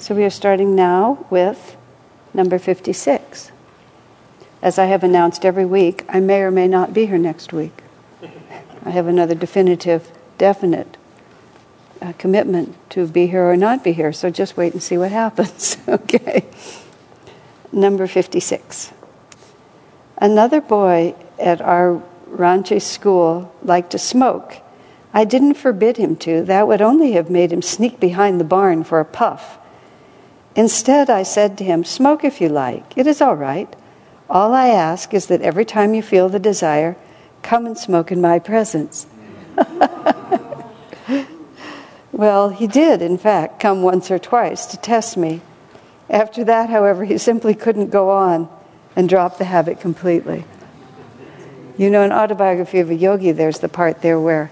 So we are starting now with number 56. As I have announced every week, I may or may not be here next week. I have another definitive, definite uh, commitment to be here or not be here, so just wait and see what happens, okay? Number 56. Another boy at our Ranchi school liked to smoke. I didn't forbid him to, that would only have made him sneak behind the barn for a puff. Instead, I said to him, Smoke if you like, it is all right. All I ask is that every time you feel the desire, come and smoke in my presence. well, he did, in fact, come once or twice to test me. After that, however, he simply couldn't go on and dropped the habit completely. You know, in Autobiography of a Yogi, there's the part there where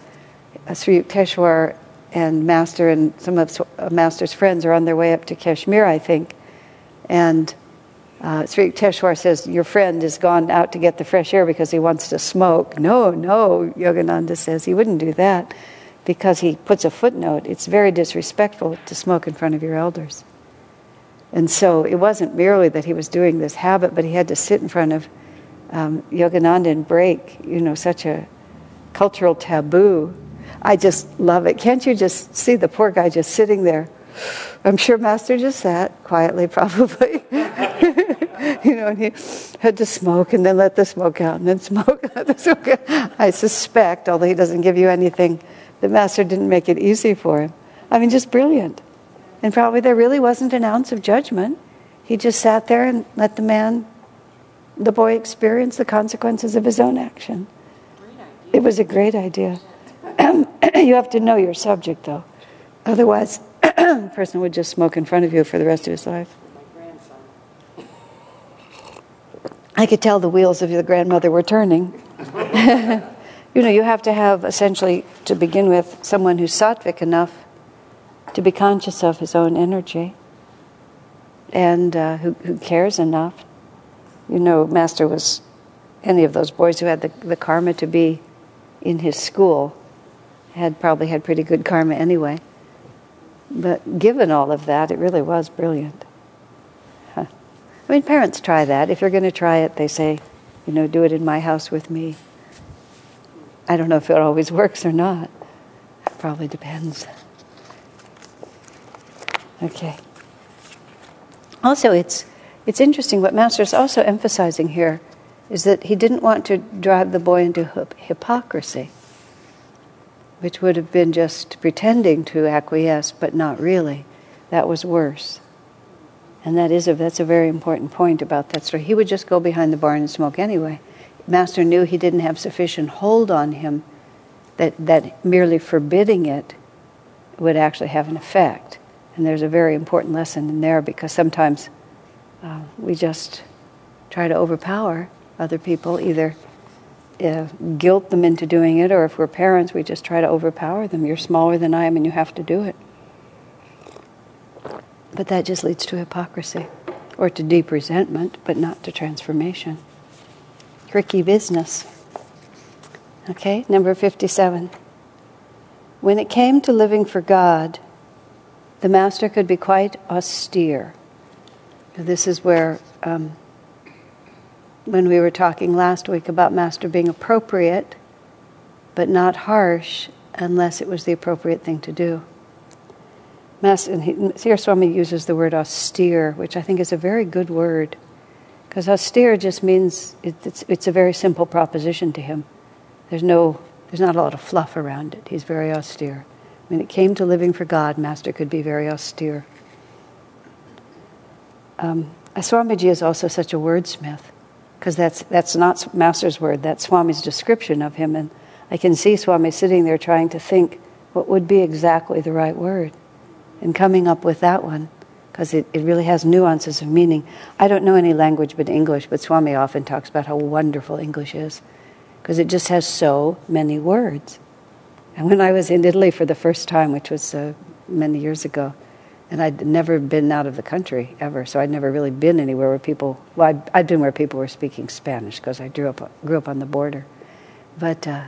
Sri Yukteswar and Master and some of Master's friends are on their way up to Kashmir, I think. And uh, Sri Yukteswar says, Your friend has gone out to get the fresh air because he wants to smoke. No, no, Yogananda says he wouldn't do that because he puts a footnote. It's very disrespectful to smoke in front of your elders. And so it wasn't merely that he was doing this habit, but he had to sit in front of um, Yogananda and break, you know, such a cultural taboo. I just love it. Can't you just see the poor guy just sitting there? I'm sure Master just sat quietly, probably. you know, and he had to smoke and then let the smoke out and then smoke and let the smoke out. I suspect, although he doesn't give you anything, the Master didn't make it easy for him. I mean, just brilliant. And probably there really wasn't an ounce of judgment. He just sat there and let the man, the boy, experience the consequences of his own action. It was a great idea. You have to know your subject, though. Otherwise, a person would just smoke in front of you for the rest of his life. I could tell the wheels of your grandmother were turning. you know, you have to have essentially, to begin with, someone who's sattvic enough to be conscious of his own energy and uh, who, who cares enough. You know, Master was any of those boys who had the, the karma to be in his school had probably had pretty good karma anyway. But given all of that, it really was brilliant. Huh. I mean, parents try that. If you're going to try it, they say, you know, do it in my house with me. I don't know if it always works or not. It probably depends. Okay. Also, it's it's interesting. What Master is also emphasizing here is that he didn't want to drive the boy into hypocrisy which would have been just pretending to acquiesce, but not really. That was worse. And that is a, that's a very important point about that story. He would just go behind the barn and smoke anyway. Master knew he didn't have sufficient hold on him that, that merely forbidding it would actually have an effect. And there's a very important lesson in there because sometimes uh, we just try to overpower other people, either uh, guilt them into doing it, or if we're parents, we just try to overpower them. You're smaller than I am, and you have to do it. But that just leads to hypocrisy, or to deep resentment, but not to transformation. Tricky business. Okay, number 57. When it came to living for God, the Master could be quite austere. This is where um, when we were talking last week about Master being appropriate, but not harsh unless it was the appropriate thing to do. Master, and he, here Swami uses the word austere, which I think is a very good word, because austere just means it, it's, it's a very simple proposition to him. There's no, there's not a lot of fluff around it. He's very austere. When it came to living for God, Master could be very austere. Um, Swamiji is also such a wordsmith because that's, that's not Master's word, that's Swami's description of him. And I can see Swami sitting there trying to think what would be exactly the right word and coming up with that one because it, it really has nuances of meaning. I don't know any language but English, but Swami often talks about how wonderful English is because it just has so many words. And when I was in Italy for the first time, which was uh, many years ago, and I'd never been out of the country ever, so I'd never really been anywhere where people. Well, I'd, I'd been where people were speaking Spanish because I grew up grew up on the border, but uh,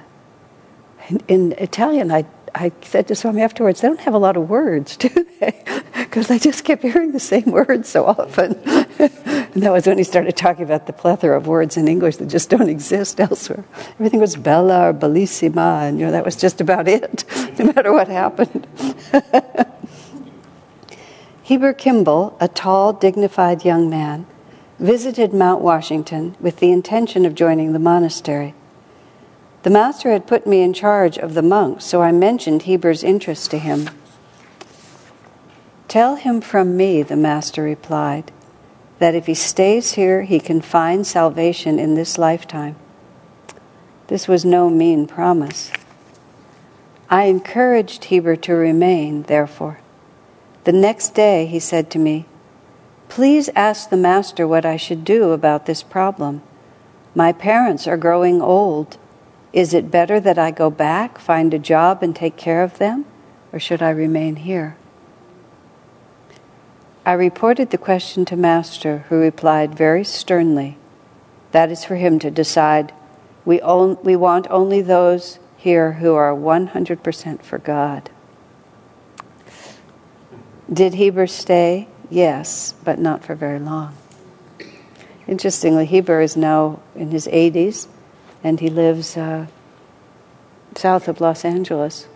in, in, Italian, I I said to Swami afterwards, they don't have a lot of words, do they? because I just kept hearing the same words so often. and that was when he started talking about the plethora of words in English that just don't exist elsewhere. Everything was bella or bellissima, and you know that was just about it, no matter what happened. Heber Kimball, a tall, dignified young man, visited Mount Washington with the intention of joining the monastery. The master had put me in charge of the monks, so I mentioned Heber's interest to him. Tell him from me, the master replied, that if he stays here, he can find salvation in this lifetime. This was no mean promise. I encouraged Heber to remain, therefore. The next day he said to me, Please ask the Master what I should do about this problem. My parents are growing old. Is it better that I go back, find a job, and take care of them, or should I remain here? I reported the question to Master, who replied very sternly, That is for him to decide. We, on, we want only those here who are 100% for God. Did Heber stay? Yes, but not for very long. Interestingly, Heber is now in his 80s and he lives uh, south of Los Angeles.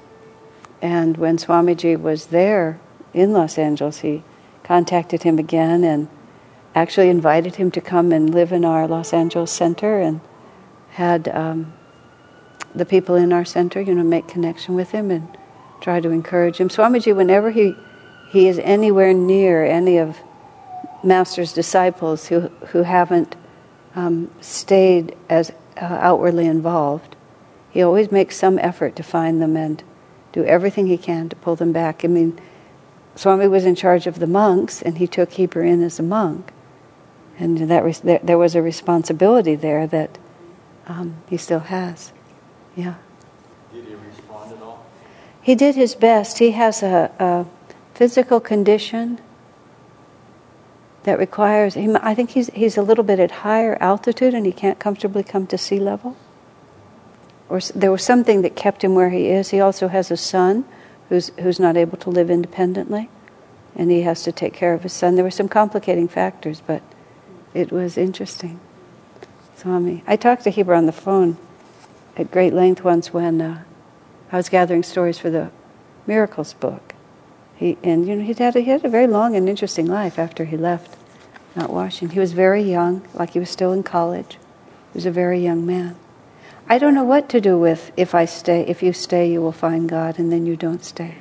And when Swamiji was there in Los Angeles, he contacted him again and actually invited him to come and live in our Los Angeles center and had um, the people in our center, you know, make connection with him and try to encourage him. Swamiji, whenever he he is anywhere near any of Master's disciples who, who haven't um, stayed as uh, outwardly involved, he always makes some effort to find them and do everything he can to pull them back. I mean, Swami was in charge of the monks, and he took Heber in as a monk, and that res- there, there, was a responsibility there that um, he still has. Yeah. Did he respond at all? He did his best. He has a, a physical condition that requires him. I think he's he's a little bit at higher altitude and he can't comfortably come to sea level. Or there was something that kept him where he is. He also has a son who's who's not able to live independently, and he has to take care of his son. There were some complicating factors, but it was interesting. Swami, I talked to Heber on the phone at great length once when uh, I was gathering stories for the Miracles book he, and you know, he had, a, he had a very long and interesting life after he left Mount Washington. He was very young, like he was still in college. He was a very young man. I don't know what to do with if I stay. If you stay, you will find God, and then you don't stay.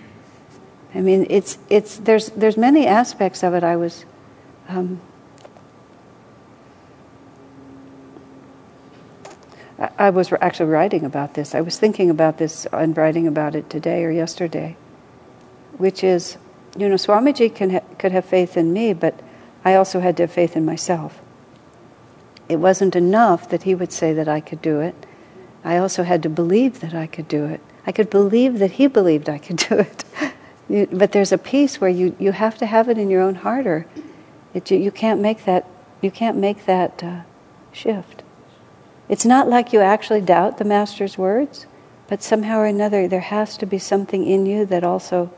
I mean, it's it's there's there's many aspects of it. I was. Um, I was actually writing about this. I was thinking about this and writing about it today or yesterday which is, you know, Swamiji can ha- could have faith in me, but I also had to have faith in myself. It wasn't enough that he would say that I could do it. I also had to believe that I could do it. I could believe that he believed I could do it. you, but there's a piece where you, you have to have it in your own heart, or it, you, you can't make that you can't make that uh, shift. It's not like you actually doubt the master's words, but somehow or another there has to be something in you that also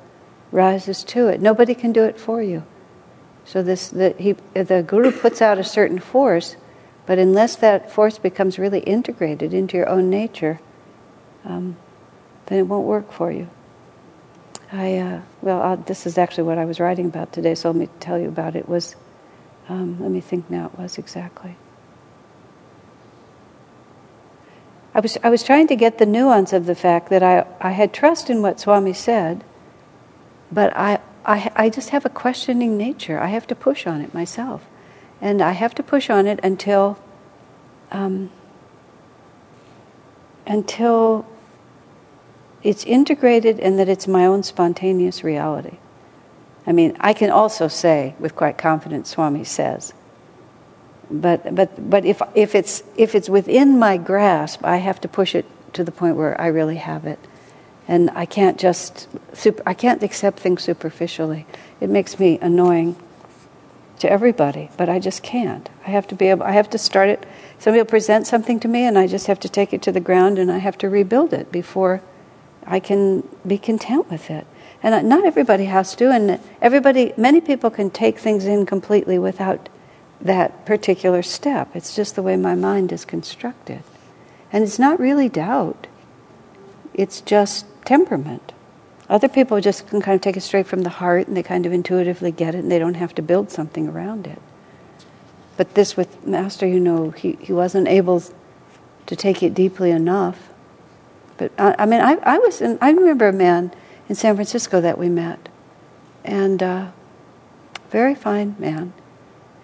rises to it. Nobody can do it for you. So this the he the guru puts out a certain force, but unless that force becomes really integrated into your own nature, um, then it won't work for you. I uh, well, I'll, this is actually what I was writing about today. So let me tell you about it. Was um, let me think now. It was exactly. I was I was trying to get the nuance of the fact that I I had trust in what Swami said but I, I, I just have a questioning nature. I have to push on it myself. And I have to push on it until, um, until it's integrated and that it's my own spontaneous reality. I mean, I can also say with quite confidence, Swami says. But, but, but if, if, it's, if it's within my grasp, I have to push it to the point where I really have it and I can't just super, I can't accept things superficially. It makes me annoying to everybody, but I just can't. I have to be able. I have to start it. Somebody will present something to me, and I just have to take it to the ground, and I have to rebuild it before I can be content with it. And not everybody has to, and everybody, many people can take things in completely without that particular step. It's just the way my mind is constructed. And it's not really doubt, it's just temperament. Other people just can kind of take it straight from the heart and they kind of intuitively get it and they don't have to build something around it. But this with Master, you know, he, he wasn't able to take it deeply enough. But I, I mean, I, I was in, I remember a man in San Francisco that we met, and uh, very fine man.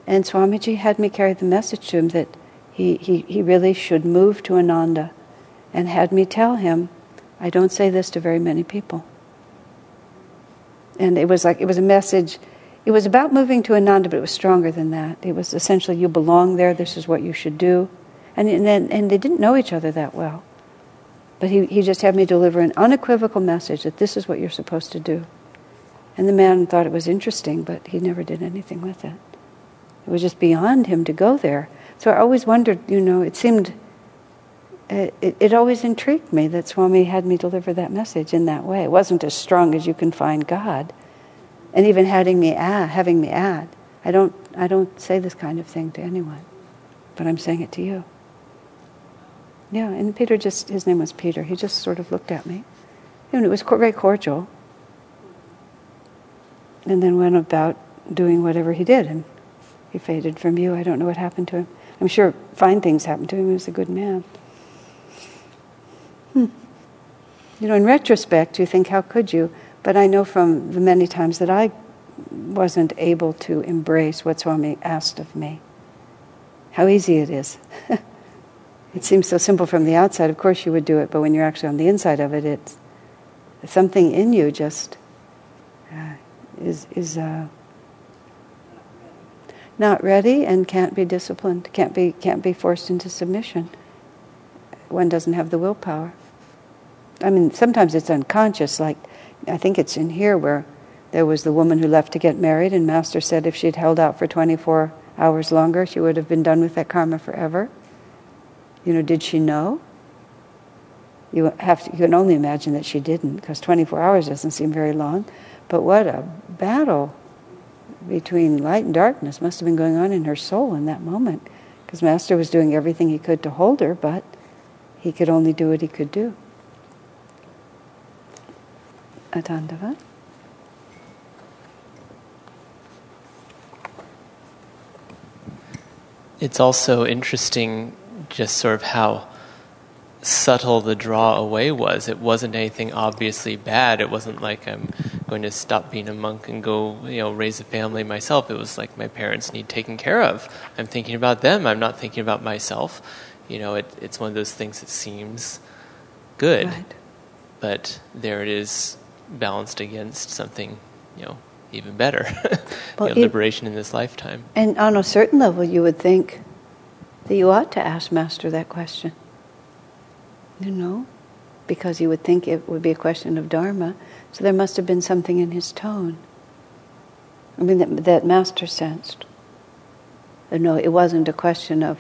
And Swamiji had me carry the message to him that he, he, he really should move to Ananda, and had me tell him, I don't say this to very many people. And it was like, it was a message, it was about moving to Ananda, but it was stronger than that. It was essentially, you belong there, this is what you should do. And, and, and they didn't know each other that well. But he, he just had me deliver an unequivocal message that this is what you're supposed to do. And the man thought it was interesting, but he never did anything with it. It was just beyond him to go there. So I always wondered, you know, it seemed, it, it, always intrigued me that Swami had me deliver that message in that way. It wasn't as strong as you can find God. And even having me add, having me add, I don't, I don't say this kind of thing to anyone, but I'm saying it to you. Yeah, and Peter just, his name was Peter, he just sort of looked at me. And it was very cordial. And then went about doing whatever he did. And he faded from view. I don't know what happened to him. I'm sure fine things happened to him. He was a good man. Hmm. You know, in retrospect, you think, how could you? But I know from the many times that I wasn't able to embrace what Swami asked of me, how easy it is. It seems so simple from the outside. Of course, you would do it, but when you're actually on the inside of it, it's something in you just uh, is is uh, not ready and can't be disciplined. Can't be can't be forced into submission. One doesn't have the willpower. I mean, sometimes it's unconscious. Like I think it's in here where there was the woman who left to get married, and Master said if she'd held out for 24 hours longer, she would have been done with that karma forever. You know, did she know? You have to, you can only imagine that she didn't, because 24 hours doesn't seem very long. But what a battle between light and darkness must have been going on in her soul in that moment, because Master was doing everything he could to hold her, but he could only do what he could do. Atandava. It's also interesting just sort of how subtle the draw away was. It wasn't anything obviously bad. It wasn't like I'm going to stop being a monk and go, you know, raise a family myself. It was like my parents need taken care of. I'm thinking about them. I'm not thinking about myself. You know, it, it's one of those things that seems good, right. but there it is balanced against something, you know, even better. well, you know, liberation in this lifetime. And on a certain level, you would think that you ought to ask Master that question. You know? Because you would think it would be a question of Dharma. So there must have been something in his tone. I mean, that, that Master sensed. Uh, no, it wasn't a question of,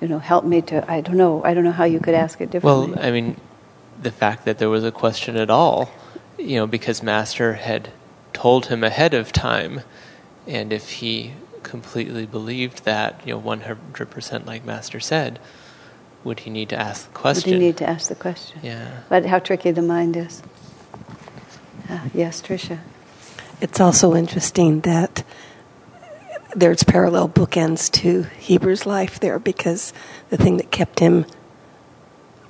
you know, help me to, I don't know, I don't know how you could ask it differently. Well, I mean, the fact that there was a question at all, you know, because Master had told him ahead of time, and if he completely believed that, you know, 100% like Master said, would he need to ask the question? Would he need to ask the question? Yeah. But how tricky the mind is. Uh, yes, Tricia. It's also interesting that there's parallel bookends to Heber's life there because the thing that kept him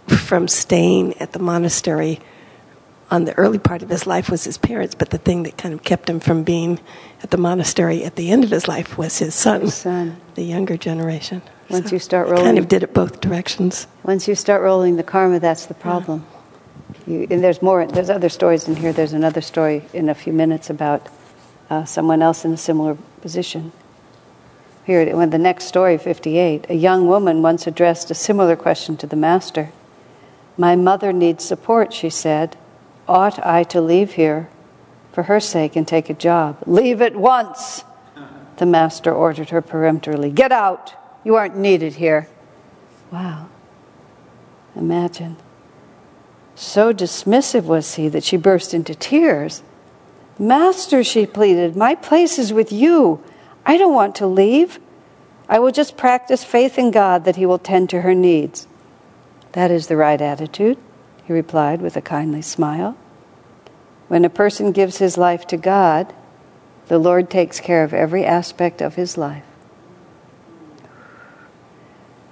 from staying at the monastery on the early part of his life was his parents, but the thing that kind of kept him from being at the monastery at the end of his life was his son, his son. the younger generation. Once so you start rolling, kind of did it both directions. Once you start rolling the karma, that's the problem. Yeah. You, and there's more. There's other stories in here. There's another story in a few minutes about uh, someone else in a similar position. Here, when the next story, 58, a young woman once addressed a similar question to the master. My mother needs support, she said. Ought I to leave here for her sake and take a job? Leave at once, the master ordered her peremptorily. Get out! You aren't needed here. Wow. Imagine. So dismissive was he that she burst into tears Master, she pleaded, my place is with you. I don't want to leave. I will just practice faith in God that He will tend to her needs. That is the right attitude, he replied with a kindly smile. When a person gives his life to God, the Lord takes care of every aspect of his life.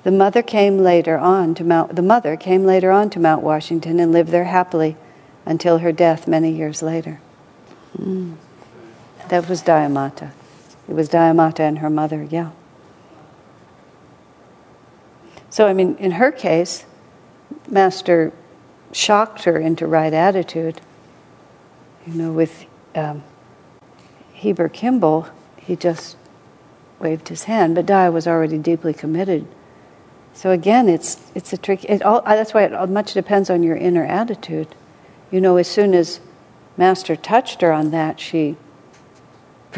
The mother came later on to Mount the mother came later on to Mount Washington and lived there happily until her death many years later. Mm. That was Daya Mata. It was Daya Mata and her mother, yeah. So I mean in her case, Master shocked her into right attitude. You know, with um, Heber Kimball, he just waved his hand, but Dai was already deeply committed. So again, it's it's a trick. It all, that's why it much depends on your inner attitude. You know, as soon as Master touched her on that, she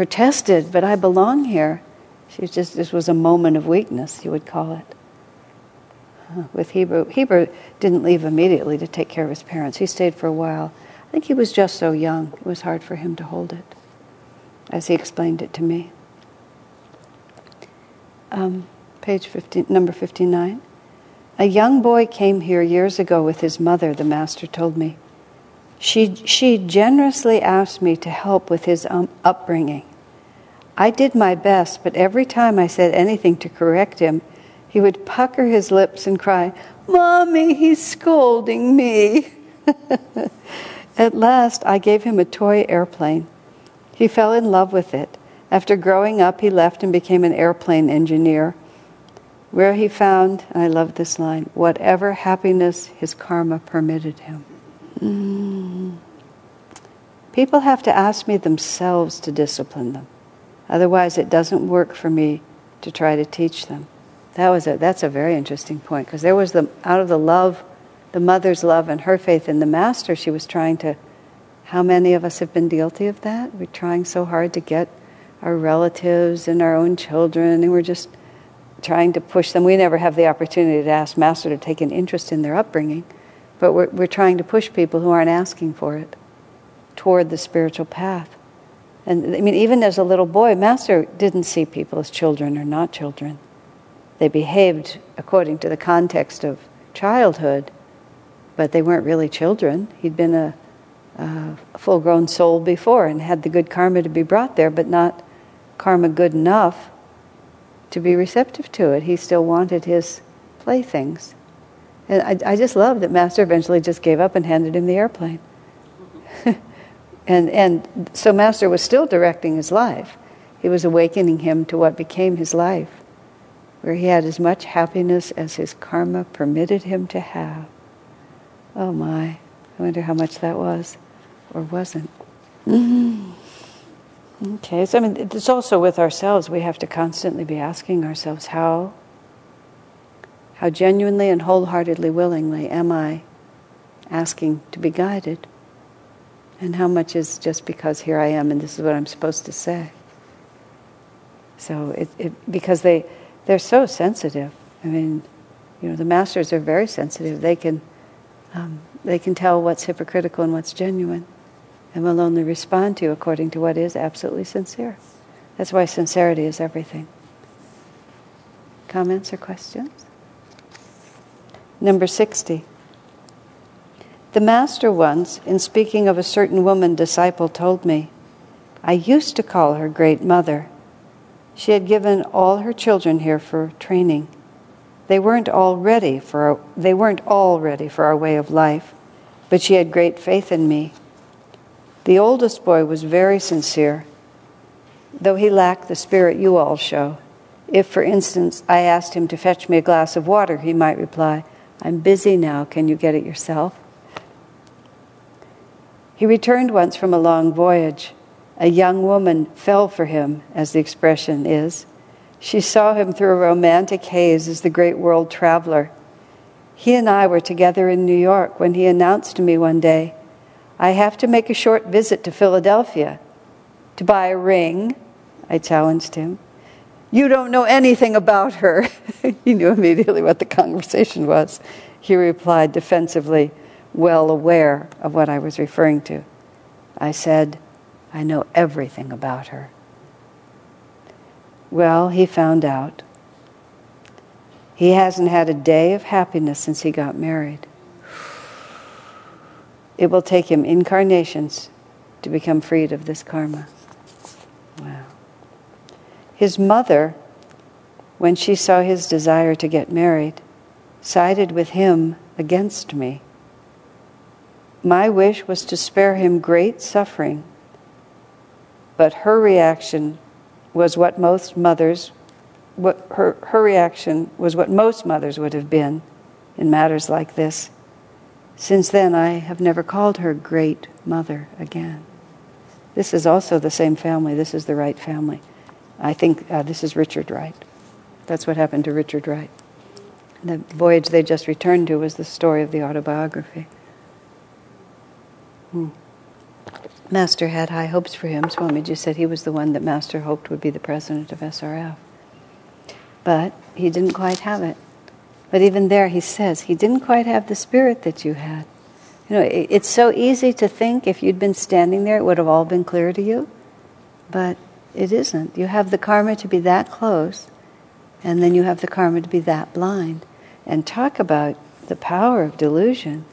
protested, "But I belong here." She just this was a moment of weakness, you would call it with Heber, Heber didn't leave immediately to take care of his parents. He stayed for a while. I think he was just so young, it was hard for him to hold it, as he explained it to me. Um, page 15, number 59. A young boy came here years ago with his mother, the master told me. She, she generously asked me to help with his um, upbringing. I did my best, but every time I said anything to correct him, he would pucker his lips and cry, Mommy, he's scolding me. At last, I gave him a toy airplane. He fell in love with it. After growing up, he left and became an airplane engineer, where he found, and I love this line, whatever happiness his karma permitted him. Mm. People have to ask me themselves to discipline them. Otherwise, it doesn't work for me to try to teach them. That was a, that's a very interesting point because there was the out of the love, the mother's love and her faith in the master, she was trying to. How many of us have been guilty of that? We're trying so hard to get our relatives and our own children, and we're just trying to push them. We never have the opportunity to ask Master to take an interest in their upbringing, but we're, we're trying to push people who aren't asking for it toward the spiritual path. And I mean, even as a little boy, Master didn't see people as children or not children they behaved according to the context of childhood, but they weren't really children. He'd been a, a full grown soul before and had the good karma to be brought there, but not karma good enough to be receptive to it. He still wanted his playthings. And I, I just love that Master eventually just gave up and handed him the airplane. and, and so Master was still directing his life. He was awakening him to what became his life where he had as much happiness as his karma permitted him to have. Oh my, I wonder how much that was or wasn't. Mm-hmm. Okay, so I mean, it's also with ourselves. We have to constantly be asking ourselves, how, how genuinely and wholeheartedly, willingly am I asking to be guided? And how much is just because here I am and this is what I'm supposed to say? So it, it because they they're so sensitive. I mean, you know, the masters are very sensitive. They can, um, they can tell what's hypocritical and what's genuine, and will only respond to according to what is absolutely sincere. That's why sincerity is everything. Comments or questions? Number 60. The Master once, in speaking of a certain woman disciple, told me, I used to call her Great Mother she had given all her children here for training. They weren't all ready for our, they weren't all ready for our way of life, but she had great faith in me. The oldest boy was very sincere, though he lacked the spirit you all show. If, for instance, I asked him to fetch me a glass of water, he might reply, I'm busy now, can you get it yourself? He returned once from a long voyage. A young woman fell for him, as the expression is. She saw him through a romantic haze as the great world traveler. He and I were together in New York when he announced to me one day, I have to make a short visit to Philadelphia. To buy a ring, I challenged him. You don't know anything about her. he knew immediately what the conversation was. He replied defensively, well aware of what I was referring to. I said, I know everything about her. Well, he found out. He hasn't had a day of happiness since he got married. It will take him incarnations to become freed of this karma. Wow. His mother, when she saw his desire to get married, sided with him against me. My wish was to spare him great suffering, but her reaction was what most mothers what her, her reaction was what most mothers would have been in matters like this. Since then, I have never called her great mother again. This is also the same family. This is the Wright family. I think uh, this is Richard Wright. That's what happened to Richard Wright. The voyage they just returned to was the story of the autobiography. Hmm. Master had high hopes for him. Swamiji said he was the one that Master hoped would be the president of SRF. But he didn't quite have it. But even there, he says, he didn't quite have the spirit that you had. You know, it's so easy to think if you'd been standing there, it would have all been clear to you. But it isn't. You have the karma to be that close, and then you have the karma to be that blind. And talk about the power of delusion.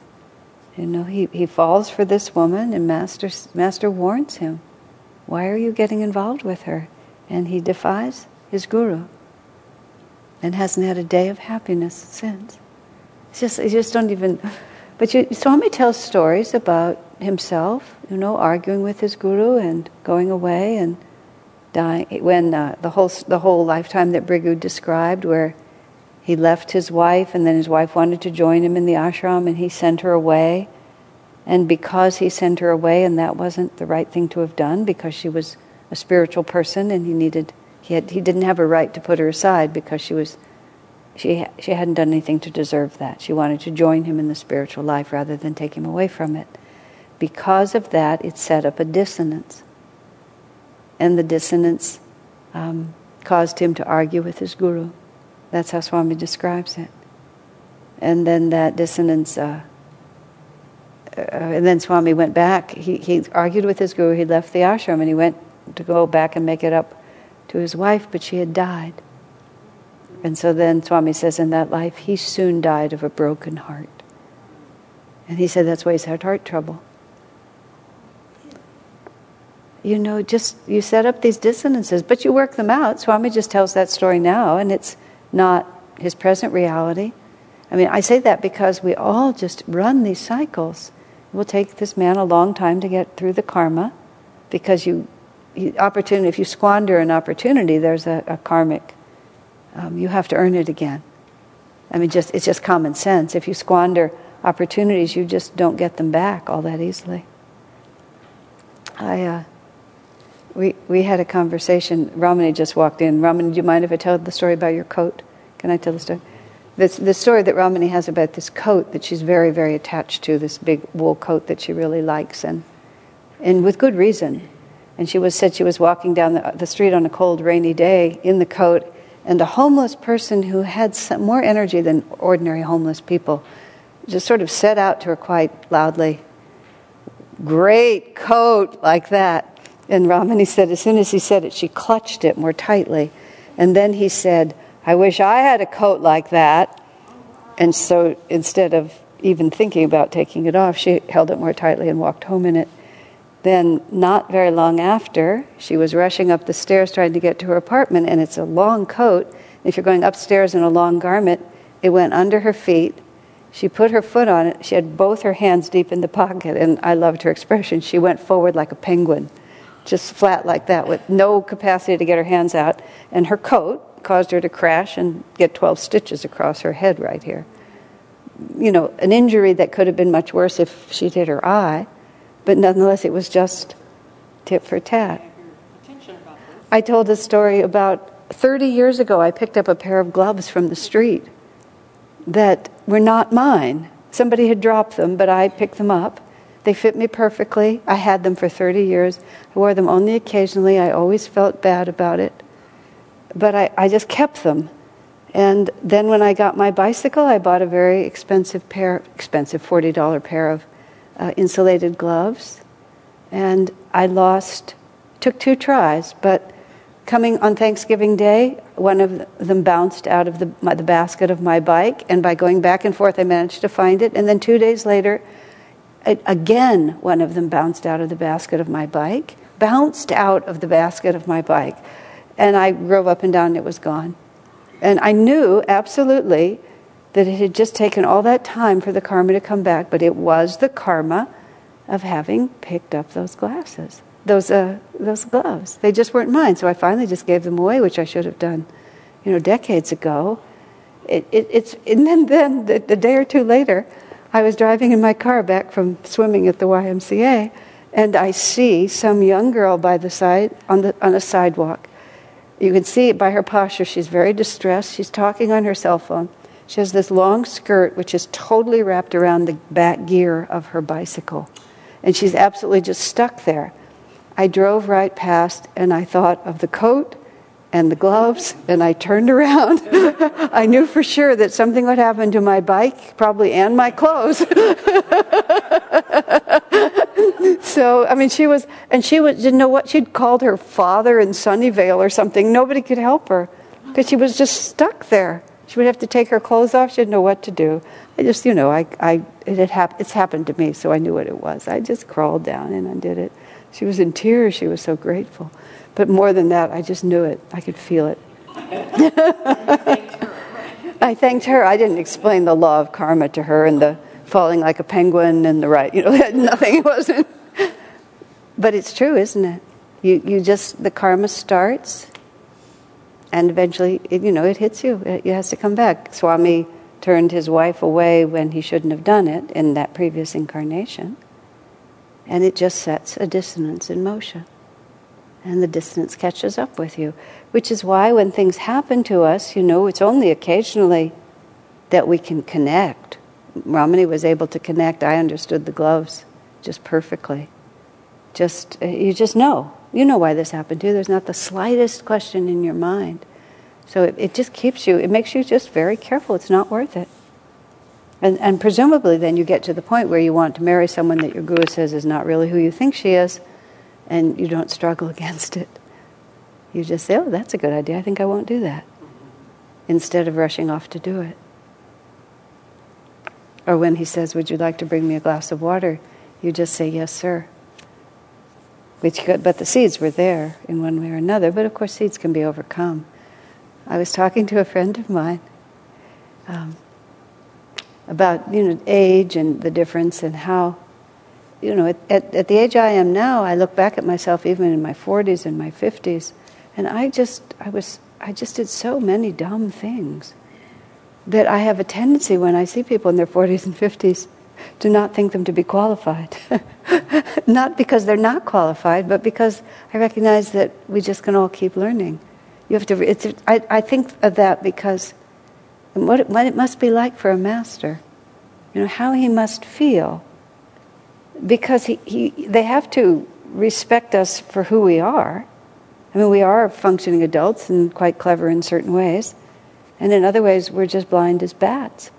You know, he, he falls for this woman, and Master, Master warns him, Why are you getting involved with her? And he defies his guru and hasn't had a day of happiness since. It's just, you just don't even. But you, Swami tells stories about himself, you know, arguing with his guru and going away and dying. When uh, the whole the whole lifetime that Bhrigu described, where he left his wife and then his wife wanted to join him in the ashram and he sent her away, and because he sent her away and that wasn't the right thing to have done because she was a spiritual person and he needed he, had, he didn't have a right to put her aside because she was she she hadn't done anything to deserve that. She wanted to join him in the spiritual life rather than take him away from it. Because of that, it set up a dissonance, and the dissonance um, caused him to argue with his guru. That's how Swami describes it. And then that dissonance. Uh, uh, and then Swami went back. He, he argued with his guru. He left the ashram and he went to go back and make it up to his wife, but she had died. And so then Swami says in that life, he soon died of a broken heart. And he said that's why he's had heart trouble. You know, just you set up these dissonances, but you work them out. Swami just tells that story now, and it's not his present reality. I mean, I say that because we all just run these cycles. It will take this man a long time to get through the karma because you opportunity, if you squander an opportunity, there's a, a karmic. Um, you have to earn it again. I mean, just it's just common sense. If you squander opportunities, you just don't get them back all that easily. I, uh, we we had a conversation. Ramani just walked in. Ramani, do you mind if I tell the story about your coat? Can I tell the story? This, the story that Ramani has about this coat that she's very, very attached to, this big wool coat that she really likes, and, and with good reason. And she was said she was walking down the, the street on a cold, rainy day in the coat, and a homeless person who had some, more energy than ordinary homeless people just sort of said out to her quite loudly, Great coat, like that. And Ramani said, as soon as he said it, she clutched it more tightly. And then he said, I wish I had a coat like that. And so instead of even thinking about taking it off, she held it more tightly and walked home in it. Then, not very long after, she was rushing up the stairs trying to get to her apartment, and it's a long coat. If you're going upstairs in a long garment, it went under her feet. She put her foot on it. She had both her hands deep in the pocket, and I loved her expression. She went forward like a penguin, just flat like that, with no capacity to get her hands out. And her coat caused her to crash and get 12 stitches across her head right here. You know, an injury that could have been much worse if she'd hit her eye but nonetheless, it was just tit for tat. I told a story about 30 years ago, I picked up a pair of gloves from the street that were not mine. Somebody had dropped them, but I picked them up. They fit me perfectly. I had them for 30 years. I wore them only occasionally. I always felt bad about it. But I, I just kept them. And then when I got my bicycle, I bought a very expensive pair, expensive $40 pair of uh, insulated gloves. And I lost, took two tries, but coming on Thanksgiving Day, one of them bounced out of the, my, the basket of my bike, and by going back and forth, I managed to find it. And then two days later, again, one of them bounced out of the basket of my bike, bounced out of the basket of my bike. And I drove up and down, and it was gone. And I knew absolutely that it had just taken all that time for the karma to come back, but it was the karma of having picked up those glasses, those, uh, those gloves. They just weren't mine, so I finally just gave them away, which I should have done, you know, decades ago. It, it, it's, and then, then the, the day or two later, I was driving in my car back from swimming at the YMCA, and I see some young girl by the side on, the, on a sidewalk. You can see by her posture. She's very distressed. She's talking on her cell phone. She has this long skirt which is totally wrapped around the back gear of her bicycle and she's absolutely just stuck there. I drove right past and I thought of the coat and the gloves, and I turned around. I knew for sure that something would happen to my bike, probably, and my clothes. so, I mean, she was, and she was, didn't know what she'd called her father in Sunnyvale or something. Nobody could help her because she was just stuck there. She would have to take her clothes off. She didn't know what to do. I just, you know, I, I, it had hap- it's happened to me, so I knew what it was. I just crawled down and undid it. She was in tears. She was so grateful. But more than that, I just knew it. I could feel it. I thanked her. I didn't explain the law of karma to her and the falling like a penguin and the right. You know, nothing. It wasn't. But it's true, isn't it? You, you just, the karma starts and eventually, it, you know, it hits you. It, it has to come back. Swami turned his wife away when he shouldn't have done it in that previous incarnation. And it just sets a dissonance in motion. And the dissonance catches up with you. Which is why when things happen to us, you know, it's only occasionally that we can connect. Ramani was able to connect. I understood the gloves just perfectly. Just, uh, you just know. You know why this happened to you. There's not the slightest question in your mind. So it, it just keeps you, it makes you just very careful. It's not worth it. And, and presumably, then you get to the point where you want to marry someone that your guru says is not really who you think she is, and you don't struggle against it. You just say, oh, that's a good idea. I think I won't do that. Instead of rushing off to do it. Or when he says, Would you like to bring me a glass of water? You just say, Yes, sir. Which but the seeds were there in one way or another. But of course, seeds can be overcome. I was talking to a friend of mine um, about you know age and the difference and how you know at, at, at, the age I am now, I look back at myself even in my 40s and my 50s, and I just I was I just did so many dumb things that I have a tendency when I see people in their 40s and 50s to not think them to be qualified. not because they're not qualified, but because I recognize that we just can all keep learning. You have to. It's, I, I think of that because what it, what it must be like for a master. You know how he must feel. Because he, he, they have to respect us for who we are. I mean, we are functioning adults and quite clever in certain ways, and in other ways, we're just blind as bats.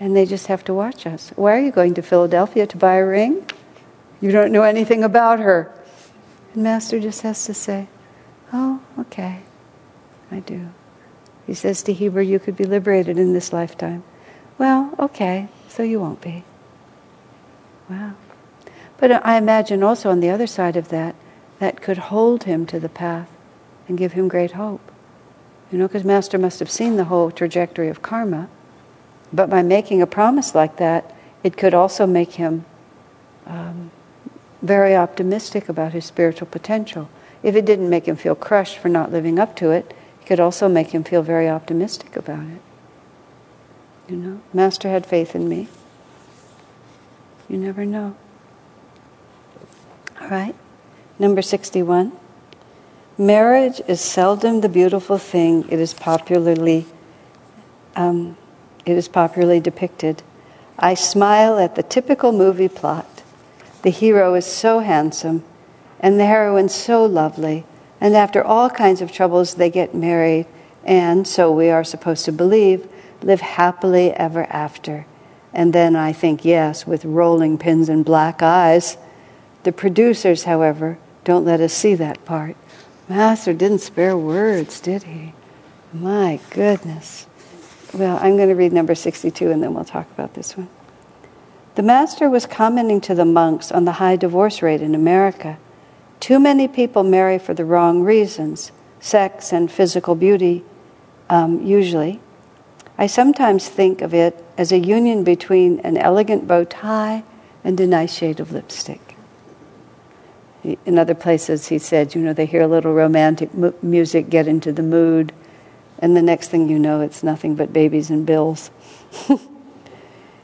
And they just have to watch us. Why are you going to Philadelphia to buy a ring? You don't know anything about her. And Master just has to say, Oh, okay. I do. He says to Heber, You could be liberated in this lifetime. Well, okay, so you won't be. Wow. But I imagine also on the other side of that, that could hold him to the path and give him great hope. You know, because Master must have seen the whole trajectory of karma. But by making a promise like that, it could also make him um, very optimistic about his spiritual potential. If it didn't make him feel crushed for not living up to it, it could also make him feel very optimistic about it. You know, Master had faith in me. You never know. All right, number 61. Marriage is seldom the beautiful thing it is popularly um, it is popularly depicted. I smile at the typical movie plot. The hero is so handsome, and the heroine so lovely, and after all kinds of troubles, they get married, and so we are supposed to believe, live happily ever after. And then I think, yes, with rolling pins and black eyes, The producers, however, don't let us see that part. Master didn't spare words, did he? My goodness. Well, I'm going to read number 62 and then we'll talk about this one. The Master was commenting to the monks on the high divorce rate in America. Too many people marry for the wrong reasons sex and physical beauty, um, usually. I sometimes think of it as a union between an elegant bow tie and a nice shade of lipstick. In other places, he said, you know, they hear a little romantic mu- music, get into the mood, and the next thing you know, it's nothing but babies and bills.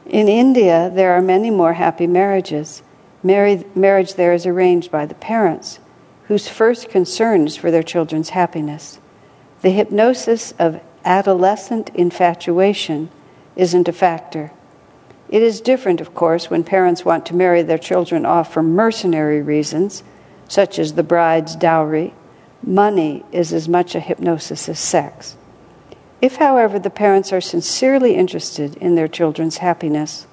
In India, there are many more happy marriages. marriage there is arranged by the parents, whose first concern is for their children's happiness. The hypnosis of adolescent infatuation isn't a factor. It is different, of course, when parents want to marry their children off for mercenary reasons, such as the bride's dowry. Money is as much a hypnosis as sex. If, however, the parents are sincerely interested in their children's happiness,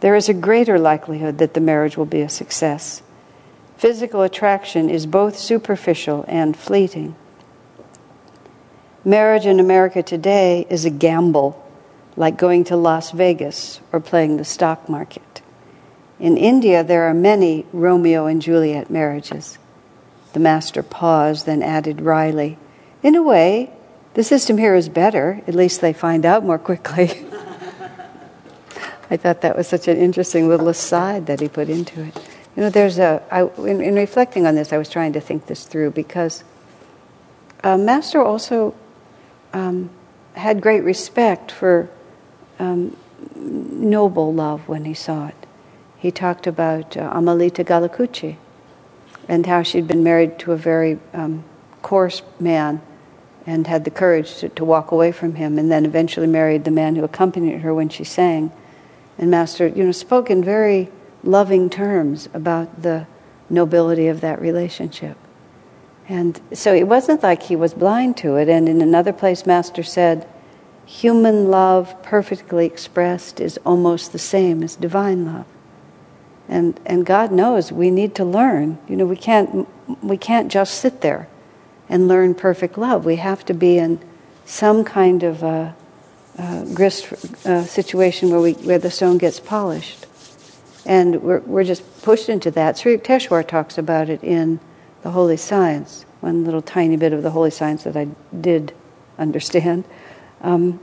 there is a greater likelihood that the marriage will be a success. Physical attraction is both superficial and fleeting. Marriage in America today is a gamble, like going to Las Vegas or playing the stock market. In India, there are many Romeo and Juliet marriages. The master paused, then added wryly, In a way, the system here is better. At least they find out more quickly. I thought that was such an interesting little aside that he put into it. You know, there's a. I, in, in reflecting on this, I was trying to think this through because uh, Master also um, had great respect for um, noble love when he saw it. He talked about uh, Amelita Galli-Curci and how she'd been married to a very um, coarse man and had the courage to, to walk away from him, and then eventually married the man who accompanied her when she sang. And Master, you know, spoke in very loving terms about the nobility of that relationship. And so it wasn't like he was blind to it. And in another place, Master said, human love perfectly expressed is almost the same as divine love. And, and God knows we need to learn. You know, we can't, we can't just sit there and learn perfect love. We have to be in some kind of a, grist uh, situation where, we, where the stone gets polished. And we're, we're just pushed into that. Sri Yukteswar talks about it in the holy science, one little tiny bit of the holy science that I did understand. Um,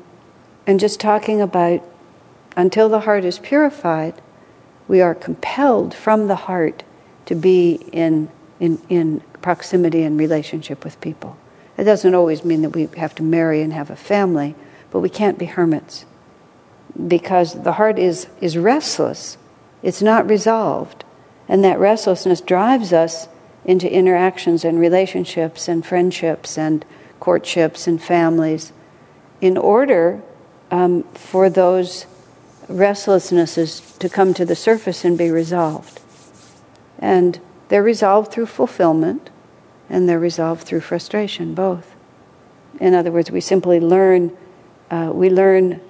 and just talking about until the heart is purified, we are compelled from the heart to be in, in, in proximity and relationship with people. It doesn't always mean that we have to marry and have a family, but we can't be hermits because the heart is, is restless. It's not resolved. And that restlessness drives us into interactions and relationships and friendships and courtships and families in order um, for those restlessnesses to come to the surface and be resolved. And they're resolved through fulfillment and they're resolved through frustration, both. In other words, we simply learn, uh, we learn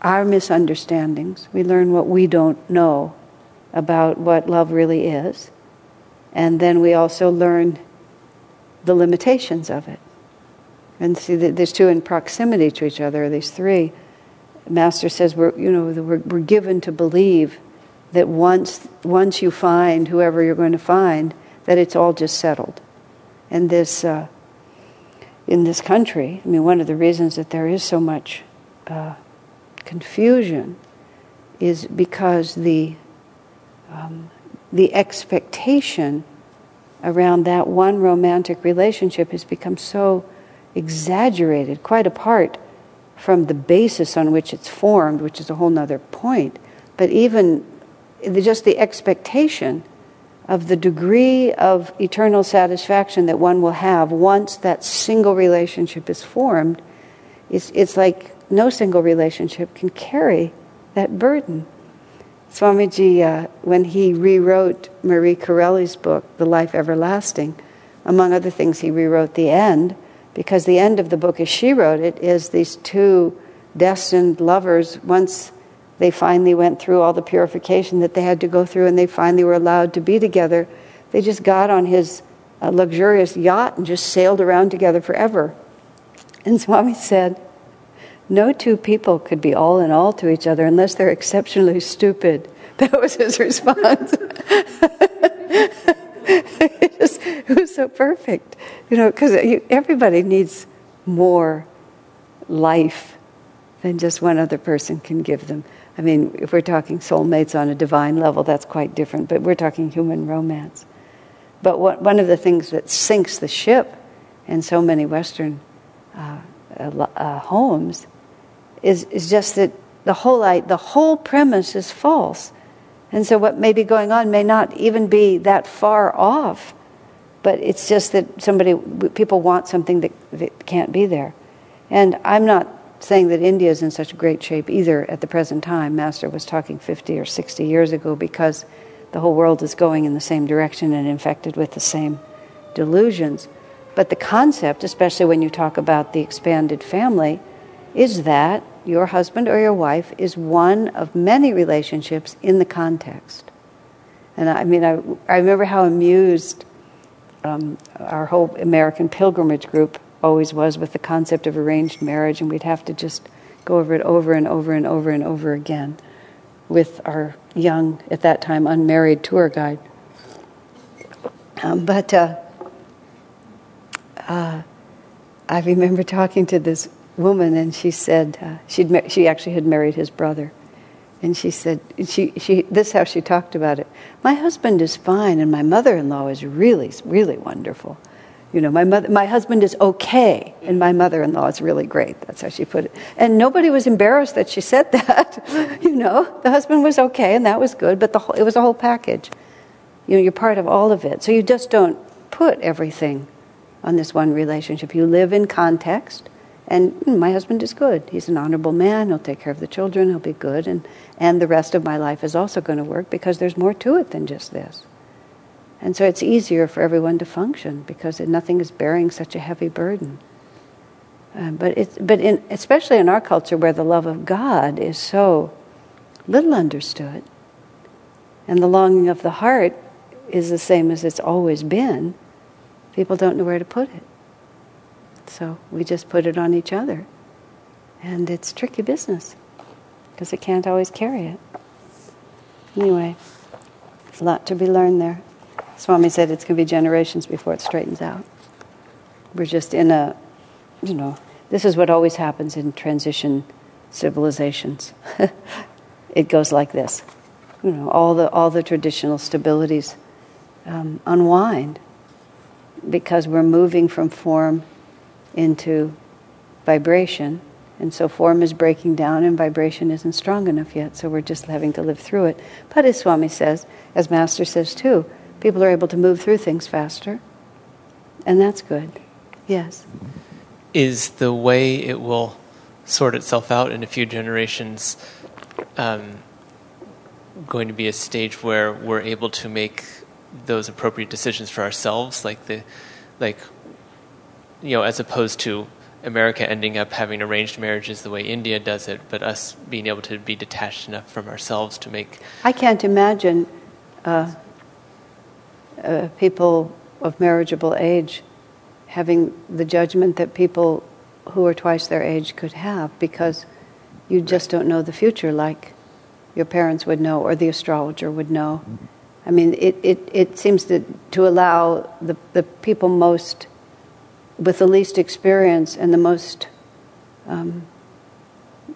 our misunderstandings, we learn what we don't know about what love really is, and then we also learn the limitations of it. And see, there's two in proximity to each other, these three. Master says we're, you know, we're, we're given to believe that once, once you find whoever you're going to find, that it's all just settled. And this, uh, in this country, I mean, one of the reasons that there is so much uh, confusion is because the um, the expectation around that one romantic relationship has become so exaggerated, quite apart from the basis on which it's formed, which is a whole other point. But even just the expectation of the degree of eternal satisfaction that one will have once that single relationship is formed, it's, it's like no single relationship can carry that burden. Swamiji, uh, when he rewrote Marie Corelli's book, The Life Everlasting, among other things, he rewrote the end because the end of the book, as she wrote it, is these two destined lovers, once they finally went through all the purification that they had to go through and they finally were allowed to be together. They just got on his uh, luxurious yacht and just sailed around together forever. And Swami said, No two people could be all in all to each other unless they're exceptionally stupid. That was his response. it, was, so perfect, you know, because everybody needs more life than just one other person can give them. I mean, if we're talking soulmates on a divine level, that's quite different, but we're talking human romance. But what, one of the things that sinks the ship in so many Western uh, uh, homes is, is just that the whole, the whole premise is false. And so, what may be going on may not even be that far off, but it's just that somebody, people want something that, that can't be there. And I'm not saying that India is in such great shape either at the present time. Master was talking 50 or 60 years ago because the whole world is going in the same direction and infected with the same delusions. But the concept, especially when you talk about the expanded family, is that your husband or your wife is one of many relationships in the context. And I mean, I, I remember how amused um, our whole American pilgrimage group always was with the concept of arranged marriage, and we'd have to just go over it over and over and over and over again with our young, at that time, unmarried tour guide. Um, but uh, uh, I remember talking to this woman, and she said uh, she'd ma- she actually had married his brother, and she said she she this is how she talked about it. My husband is fine, and my mother-in-law is really really wonderful you know, my, mother, my husband is okay, and my mother in law is really great. That's how she put it. And nobody was embarrassed that she said that. you know, the husband was okay, and that was good, but the whole, it was a whole package. You know, you're part of all of it. So you just don't put everything on this one relationship. You live in context, and mm, my husband is good. He's an honorable man. He'll take care of the children. He'll be good. And, and the rest of my life is also going to work because there's more to it than just this. And so it's easier for everyone to function because nothing is bearing such a heavy burden. Uh, but it's, but in, especially in our culture where the love of God is so little understood, and the longing of the heart is the same as it's always been, people don't know where to put it. So we just put it on each other. And it's tricky business because it can't always carry it. Anyway, a lot to be learned there. Swami said it's going to be generations before it straightens out. We're just in a, you know, this is what always happens in transition civilizations. it goes like this. You know, all the, all the traditional stabilities um, unwind because we're moving from form into vibration. And so form is breaking down and vibration isn't strong enough yet. So we're just having to live through it. But as Swami says, as Master says too, people are able to move through things faster. And that's good. Yes. Is the way it will sort itself out in a few generations um, going to be a stage where we're able to make those appropriate decisions for ourselves, like the, like, you know, as opposed to America ending up having arranged marriages the way India does it, but us being able to be detached enough from ourselves to make. I can't imagine uh, uh, people of marriageable age having the judgment that people who are twice their age could have because you just don't know the future like your parents would know or the astrologer would know. I mean, it, it, it seems to, to allow the, the people most, with the least experience and the most, um,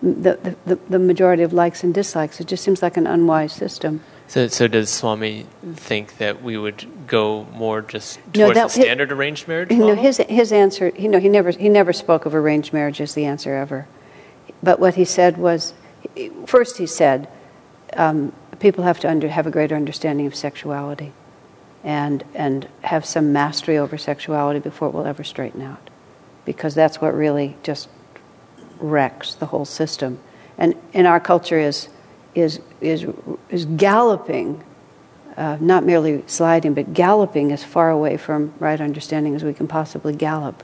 the, the, the majority of likes and dislikes. It just seems like an unwise system. So, so does Swami think that we would go more just towards no, that, the standard his, arranged marriage? Model? No, his his answer. You know, he never he never spoke of arranged marriage as the answer ever. But what he said was, first he said, um, people have to under, have a greater understanding of sexuality, and and have some mastery over sexuality before it will ever straighten out, because that's what really just wrecks the whole system. And in our culture is is, is, is galloping, uh, not merely sliding, but galloping as far away from right understanding as we can possibly gallop.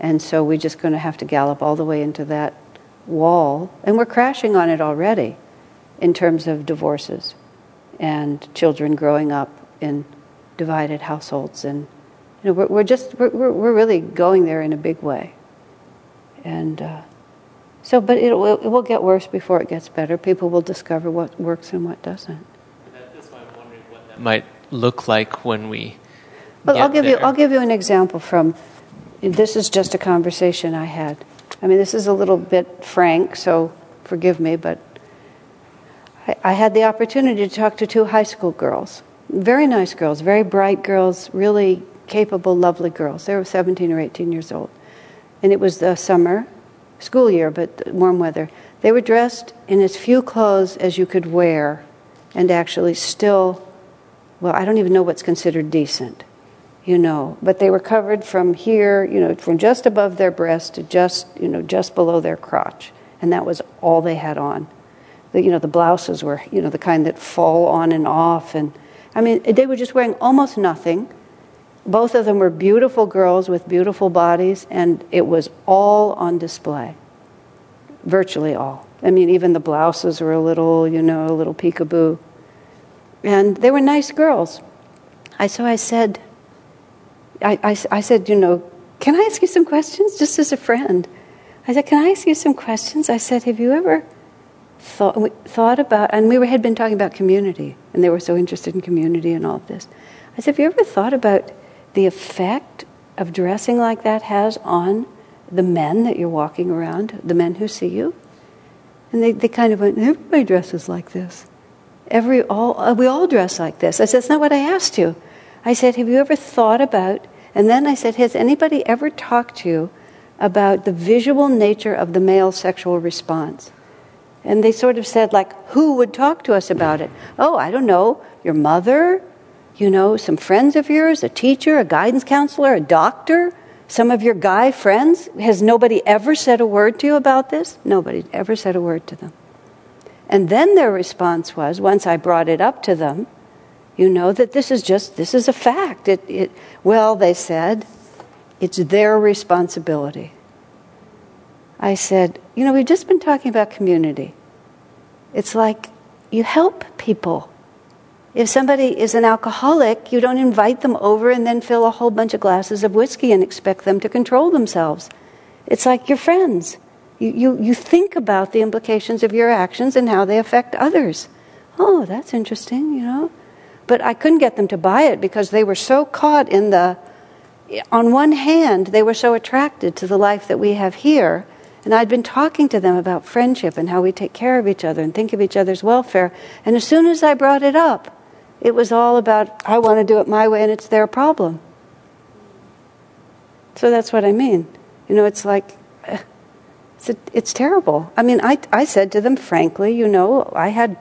And so we're just going to have to gallop all the way into that wall. And we're crashing on it already. in terms of divorces and children growing up in divided households. And you know, we're, we're just we're, we're really going there in a big way. And uh, so, but it will, it will get worse before it gets better. People will discover what works and what doesn't. That's why I'm wondering what that might look like when we. Well, I'll give there. you I'll give you an example from. This is just a conversation I had. I mean, this is a little bit frank, so forgive me, but I, I had the opportunity to talk to two high school girls, very nice girls, very bright girls, really capable, lovely girls. They were 17 or 18 years old, and it was the summer, school year, but warm weather. They were dressed in as few clothes as you could wear, and actually still, well, I don't even know what's considered decent you know, but they were covered from here, you know, from just above their breast to just, you know, just below their crotch. And that was all they had on. The, you know, the blouses were, you know, the kind that fall on and off. And I mean, they were just wearing almost nothing. Both of them were beautiful girls with beautiful bodies, and it was all on display. Virtually all. I mean, even the blouses were a little, you know, a little peekaboo. And they were nice girls. I, so I said, I, I, I said, you know, can I ask you some questions just as a friend? I said, can I ask you some questions? I said, have you ever thought, we thought about, and we were, had been talking about community, and they were so interested in community and all of this. I said, have you ever thought about the effect of dressing like that has on the men that you're walking around, the men who see you? And they, they kind of went, everybody dresses like this. Every, all, uh, we all dress like this. I said, that's not what I asked you. I said, Have you ever thought about? And then I said, Has anybody ever talked to you about the visual nature of the male sexual response? And they sort of said, like, who would talk to us about it? Oh, I don't know, your mother, you know, some friends of yours, a teacher, a guidance counselor, a doctor, some of your guy friends. Has nobody ever said a word to you about this? Nobody ever said a word to them. And then their response was, once I brought it up to them, you know that this is just this is a fact it, it well they said it's their responsibility i said you know we've just been talking about community it's like you help people. If somebody is an alcoholic you don't invite them over and then fill a whole bunch of glasses of whiskey and expect them to control themselves. It's like your friends. You, you, you think about the implications of your actions and how they affect others. Oh that's interesting you know. But I couldn't get them to buy it because they were so caught in the. On one hand, they were so attracted to the life that we have here, and I'd been talking to them about friendship and how we take care of each other and think of each other's welfare. And as soon as I brought it up, it was all about, I want to do it my way and it's their problem. So that's what I mean. You know, it's like, it's, a, it's terrible. I mean, I, I said to them, frankly, you know, I had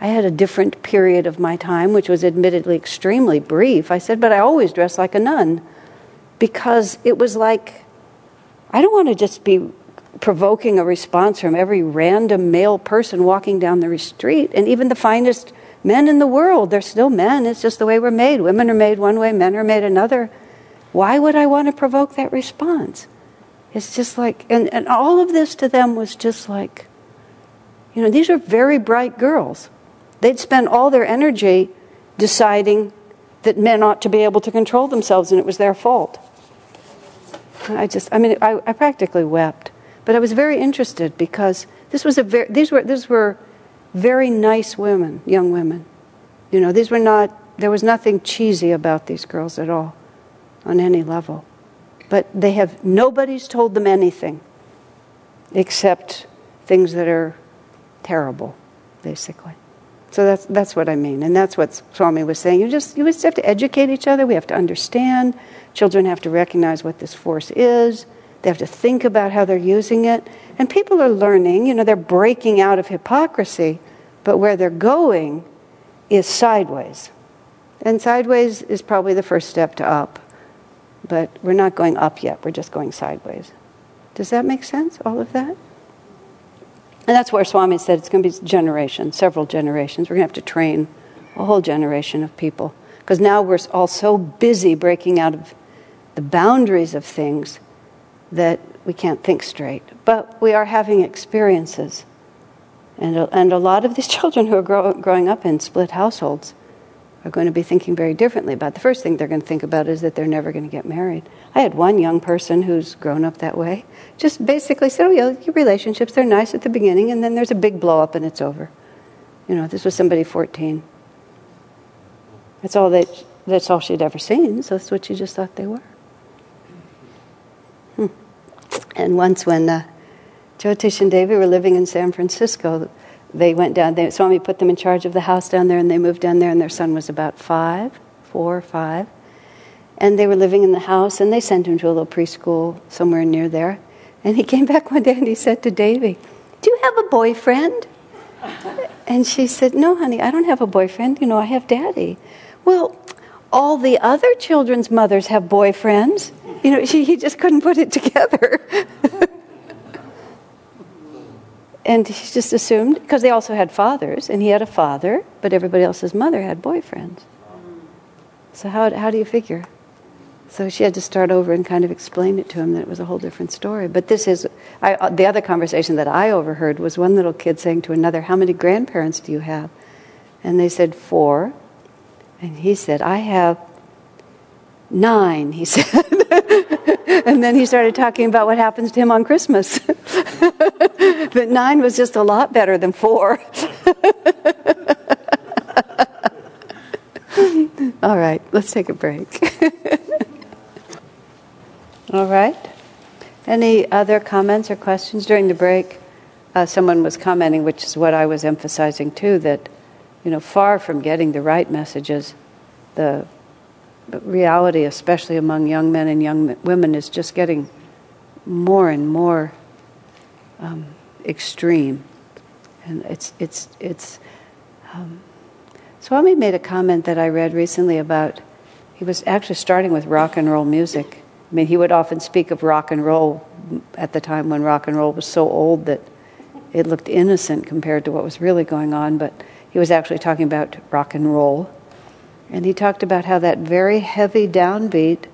I had a different period of my time, which was admittedly extremely brief. I said, but I always dress like a nun because it was like, I don't want to just be provoking a response from every random male person walking down the street, and even the finest men in the world. They're still men, it's just the way we're made. Women are made one way, men are made another. Why would I want to provoke that response? It's just like, and, and all of this to them was just like, you know, these are very bright girls. They'd spend all their energy deciding that men ought to be able to control themselves and it was their fault. I just, I mean, I, I practically wept. But I was very interested because this was a very, these were, these were very nice women, young women. You know, these were not, there was nothing cheesy about these girls at all on any level. But they have, nobody's told them anything except things that are terrible, basically. So that's, that's what I mean. And that's what Swami was saying. You just, you just have to educate each other. We have to understand. Children have to recognize what this force is. They have to think about how they're using it. And people are learning, you know, they're breaking out of hypocrisy, but where they're going is sideways. And sideways is probably the first step to up. But we're not going up yet, we're just going sideways. Does that make sense, all of that? And that's where Swami said it's going to be generations, several generations. We're going to have to train a whole generation of people. Because now we're all so busy breaking out of the boundaries of things that we can't think straight. But we are having experiences. And a, and a lot of these children who are grow, growing up in split households are going to be thinking very differently about the first thing they're going to think about is that they're never going to get married. I had one young person who's grown up that way, just basically said, "Oh yeah, your relationships they're nice at the beginning, and then there's a big blow up and it's over." You know, this was somebody 14. That's all that that's all she'd ever seen, so that's what she just thought they were. And once when uh, Jyotish and Devi were living in San Francisco, they went down there. Swami put them in charge of the house down there, and they moved down there, and their son was about five, four or five. And they were living in the house, and they sent him to a little preschool somewhere near there. And he came back one day and he said to Devi, Do you have a boyfriend? And she said, No, honey, I don't have a boyfriend. You know, I have daddy. Well, all the other children's mothers have boyfriends. You know, she, he just couldn't put it together. and he just assumed, because they also had fathers, and he had a father, but everybody else's mother had boyfriends. So, how, how do you figure? So she had to start over and kind of explain it to him that it was a whole different story. But this is I, uh, the other conversation that I overheard was one little kid saying to another, "How many grandparents do you have?" And they said four, and he said, "I have nine, He said, and then he started talking about what happens to him on Christmas. that nine was just a lot better than four. All right, let's take a break. All right. Any other comments or questions during the break? Uh, someone was commenting, which is what I was emphasizing too, that you know, far from getting the right messages, the reality, especially among young men and young women, is just getting more and more um, extreme, and it's it's it's. Um, Swami made a comment that I read recently about. He was actually starting with rock and roll music, I mean, he would often speak of rock and roll at the time when rock and roll was so old that it looked innocent compared to what was really going on, but he was actually talking about rock and roll. And he talked about how that very heavy downbeat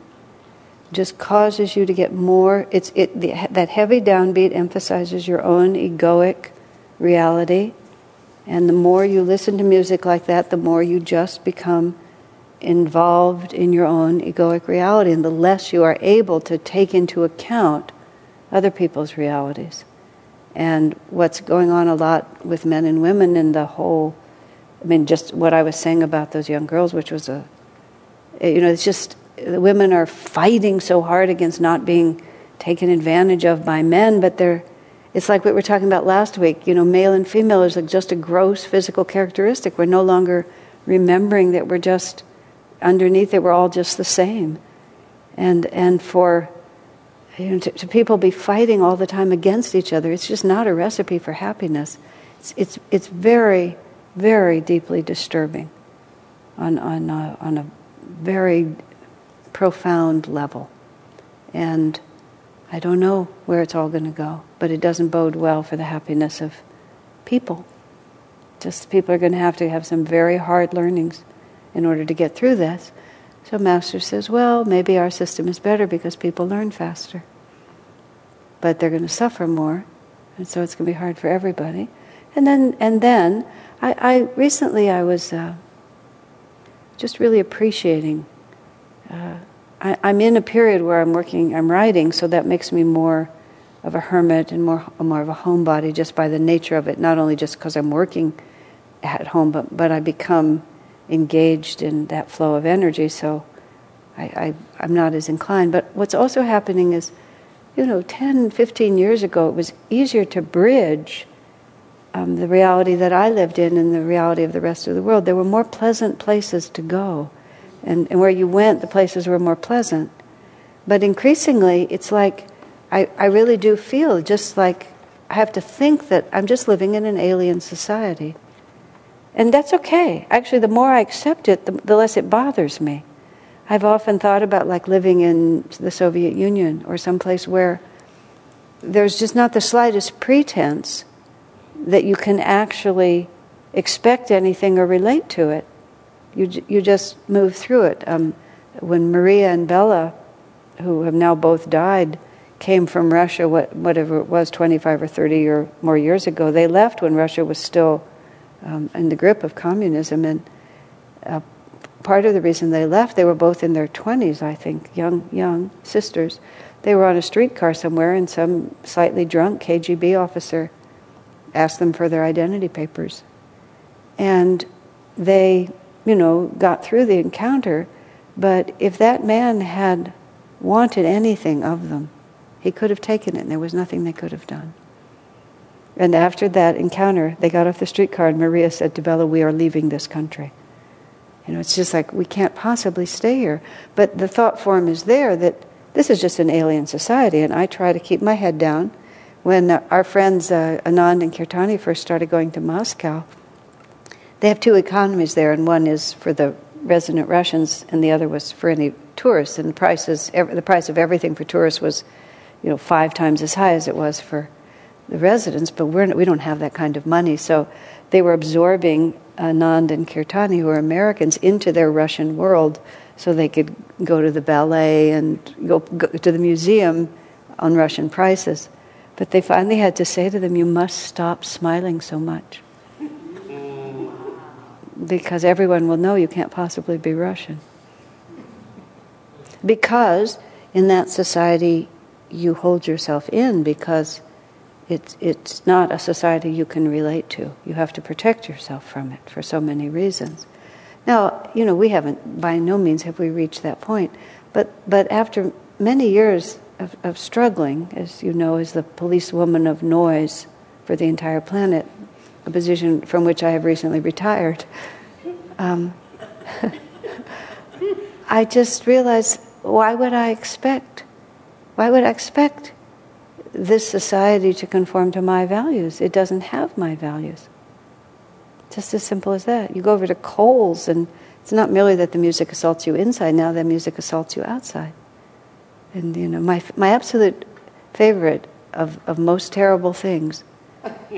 just causes you to get more. It's it the, that heavy downbeat emphasizes your own egoic reality, and the more you listen to music like that, the more you just become involved in your own egoic reality, and the less you are able to take into account other people's realities. And what's going on a lot with men and women in the whole, I mean, just what I was saying about those young girls, which was a, eh, you know, it's just the women are fighting so hard against not being taken advantage of by men, but they're, it's like what we were talking about last week, you know, male and female is like just a gross physical characteristic. We're no longer remembering that we're just underneath it, we're all just the same. And, and for you know, to, to, people be fighting all the time against each other, it's just not a recipe for happiness. It's, it's, it's very, very deeply disturbing on, on, a, on a very profound level. And I don't know where it's all going to go, but it doesn't bode well for the happiness of people. Just people are going to have to have some very hard learnings in order to get through this. So Master says, well, maybe our system is better because people learn faster. But they're going to suffer more, and so it's going to be hard for everybody. And then, and then, I, I recently I was uh, just really appreciating. Uh, I, I'm in a period where I'm working, I'm writing, so that makes me more of a hermit and more more of a homebody just by the nature of it. Not only just because I'm working at home, but but I become engaged in that flow of energy, so I, I, am not as inclined. But what's also happening is, you know, 10, 15 years ago, it was easier to bridge um, the reality that I lived in and the reality of the rest of the world. There were more pleasant places to go. And, and where you went, the places were more pleasant. But increasingly, it's like I, I really do feel just like I have to think that I'm just living in an alien society. And that's okay. Actually, the more I accept it, the, the less it bothers me. I've often thought about like living in the Soviet Union or someplace where there's just not the slightest pretense that you can actually expect anything or relate to it. You, you just move through it. Um, when Maria and Bella, who have now both died, came from Russia, what, whatever it was, 25 or 30 or more years ago, they left when Russia was still um, in the grip of communism. And uh, part of the reason they left, they were both in their 20s, I think, young, young sisters. They were on a streetcar somewhere, and some slightly drunk KGB officer asked them for their identity papers. And they, you know, got through the encounter, but if that man had wanted anything of them, he could have taken it, and there was nothing they could have done. And after that encounter, they got off the streetcar, and Maria said to Bella, We are leaving this country. You know, it's just like we can't possibly stay here. But the thought form is there that this is just an alien society, and I try to keep my head down. When our friends uh, Anand and Kirtani first started going to Moscow, they have two economies there, and one is for the resident Russians, and the other was for any tourists. And the prices, the price of everything for tourists was, you know, five times as high as it was for the residents. But we're, we don't have that kind of money, so they were absorbing Anand and Kirtani, who are Americans, into their Russian world, so they could go to the ballet and go, go to the museum on Russian prices. But they finally had to say to them, "You must stop smiling so much." because everyone will know you can't possibly be Russian. Because in that society you hold yourself in because it's, it's not a society you can relate to. You have to protect yourself from it for so many reasons. Now, you know, we haven't, by no means have we reached that point, but, but after many years of, of struggling, as you know, as the policewoman of noise for the entire planet, a position from which I have recently retired, um, I just realized why would I expect? Why would I expect this society to conform to my values? It doesn't have my values. Just as simple as that. You go over to Kohl's, and it's not merely that the music assaults you inside, now the music assaults you outside. And, you know, my, my absolute favorite of, of most terrible things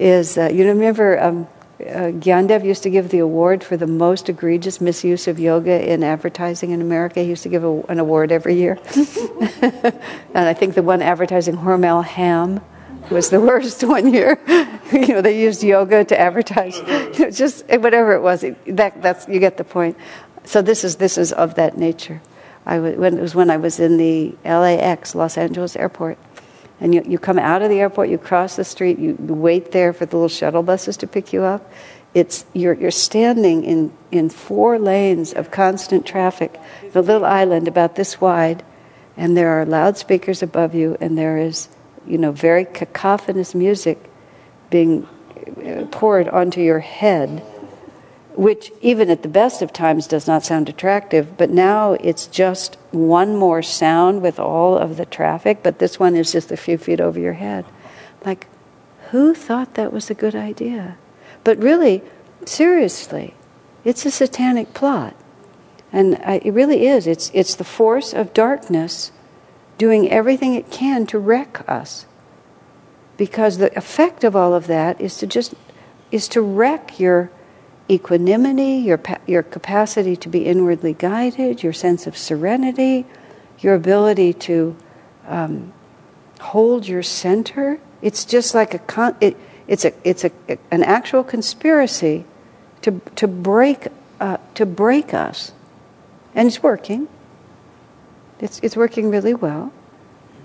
is uh, you remember um, uh, Gyandev used to give the award for the most egregious misuse of yoga in advertising in America. He used to give a, an award every year. and I think the one advertising Hormel ham was the worst one year. you know, they used yoga to advertise. You know, just whatever it was. That, that's you get the point. So this is this is of that nature. I was, when, it was when I was in the LAX, Los Angeles airport and you, you come out of the airport, you cross the street, you wait there for the little shuttle buses to pick you up. It's, you're, you're standing in, in four lanes of constant traffic, the little island about this wide, and there are loudspeakers above you, and there is, you know, very cacophonous music being uh, poured onto your head which even at the best of times does not sound attractive, but now it's just one more sound with all of the traffic, but this one is just a few feet over your head. Like, who thought that was a good idea? But really, seriously, it's a satanic plot. And I, it really is. It's, it's the force of darkness doing everything it can to wreck us. Because the effect of all of that is to just is to wreck your equanimity, your, your capacity to be inwardly guided, your sense of serenity, your ability to um, hold your center. It's just like a con- it, it's a it's a an actual conspiracy to to break uh, to break us, and it's working. It's it's working really well,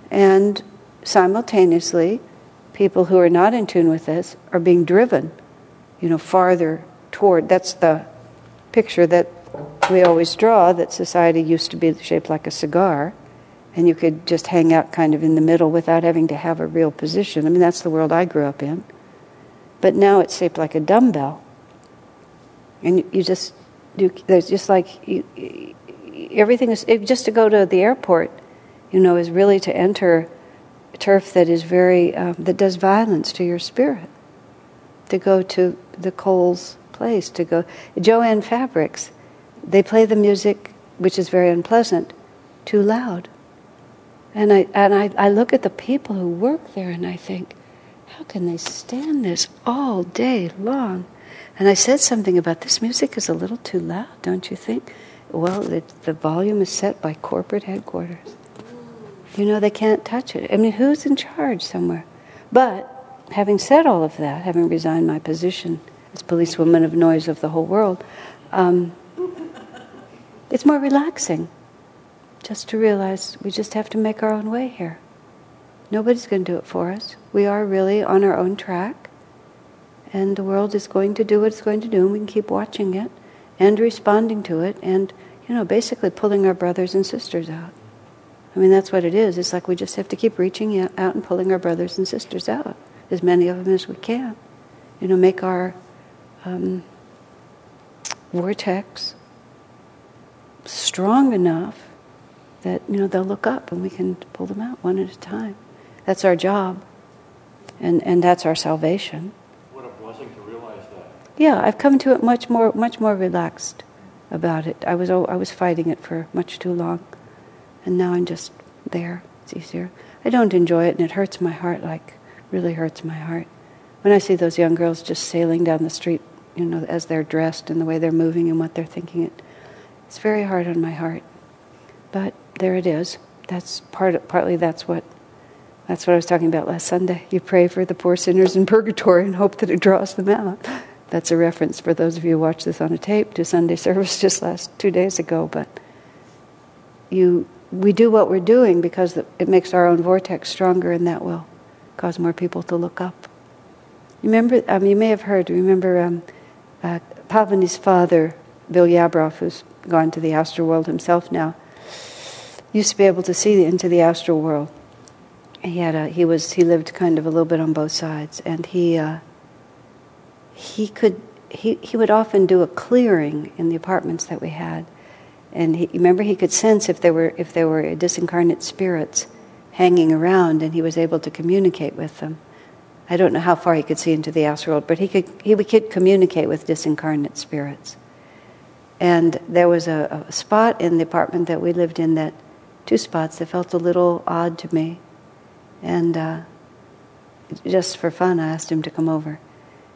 and simultaneously, people who are not in tune with this are being driven, you know, farther toward that's the picture that we always draw that society used to be shaped like a cigar and you could just hang out kind of in the middle without having to have a real position. I mean, that's the world I grew up in. But now it's shaped like a dumbbell. And you, just do, there's just like, you, everything is, just to go to the airport, you know, is really to enter turf that is very, um, that does violence to your spirit. To go to the Kohl's place to go. Jo-Ann Fabrics, they play the music, which is very unpleasant, too loud. And I, and I, I look at the people who work there and I think, how can they stand this all day long? And I said something about this music is a little too loud, don't you think? Well, it, the volume is set by corporate headquarters. You know, they can't touch it. I mean, who's in charge somewhere? But having said all of that, having resigned my position as policewoman of noise of the whole world, um, it's more relaxing just to realize we just have to make our own way here. Nobody's going to do it for us. We are really on our own track, and the world is going to do what it's going to do, and we can keep watching it and responding to it, and you know, basically pulling our brothers and sisters out. I mean, that's what it is. It's like we just have to keep reaching out and pulling our brothers and sisters out, as many of them as we can. You know, make our um, vortex strong enough that you know they'll look up and we can pull them out one at a time. That's our job, and and that's our salvation. What a blessing to realize that. Yeah, I've come to it much more much more relaxed about it. I was I was fighting it for much too long, and now I'm just there. It's easier. I don't enjoy it, and it hurts my heart. Like really hurts my heart when I see those young girls just sailing down the street. You know, as they're dressed and the way they're moving and what they're thinking. It it's very hard on my heart, but there it is. That's part. Partly that's what. That's what I was talking about last Sunday. You pray for the poor sinners in purgatory and hope that it draws them out. That's a reference for those of you who watch this on a tape to Sunday service just last two days ago. But you, we do what we're doing because it makes our own vortex stronger, and that will cause more people to look up. Remember, um, you may have heard. Remember, um, uh, Pavani's father, Bill Yabroff, who's gone to the astral world himself now used to be able to see into the astral world. He had a, he was he lived kind of a little bit on both sides, and he uh, he could he he would often do a clearing in the apartments that we had, and he, remember he could sense if there were if there were disincarnate spirits hanging around, and he was able to communicate with them. I don't know how far he could see into the astral world, but he could he could communicate with disincarnate spirits. And there was a, a spot in the apartment that we lived in that two spots that felt a little odd to me. And uh, just for fun, I asked him to come over.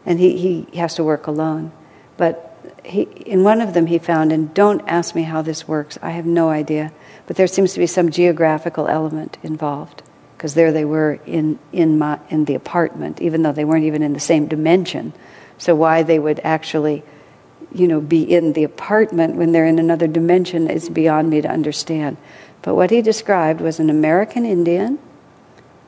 And he, he has to work alone. But he, in one of them, he found, and don't ask me how this works, I have no idea, but there seems to be some geographical element involved. Because there they were in, in, my, in the apartment, even though they weren't even in the same dimension. So, why they would actually you know, be in the apartment when they're in another dimension is beyond me to understand. But what he described was an American Indian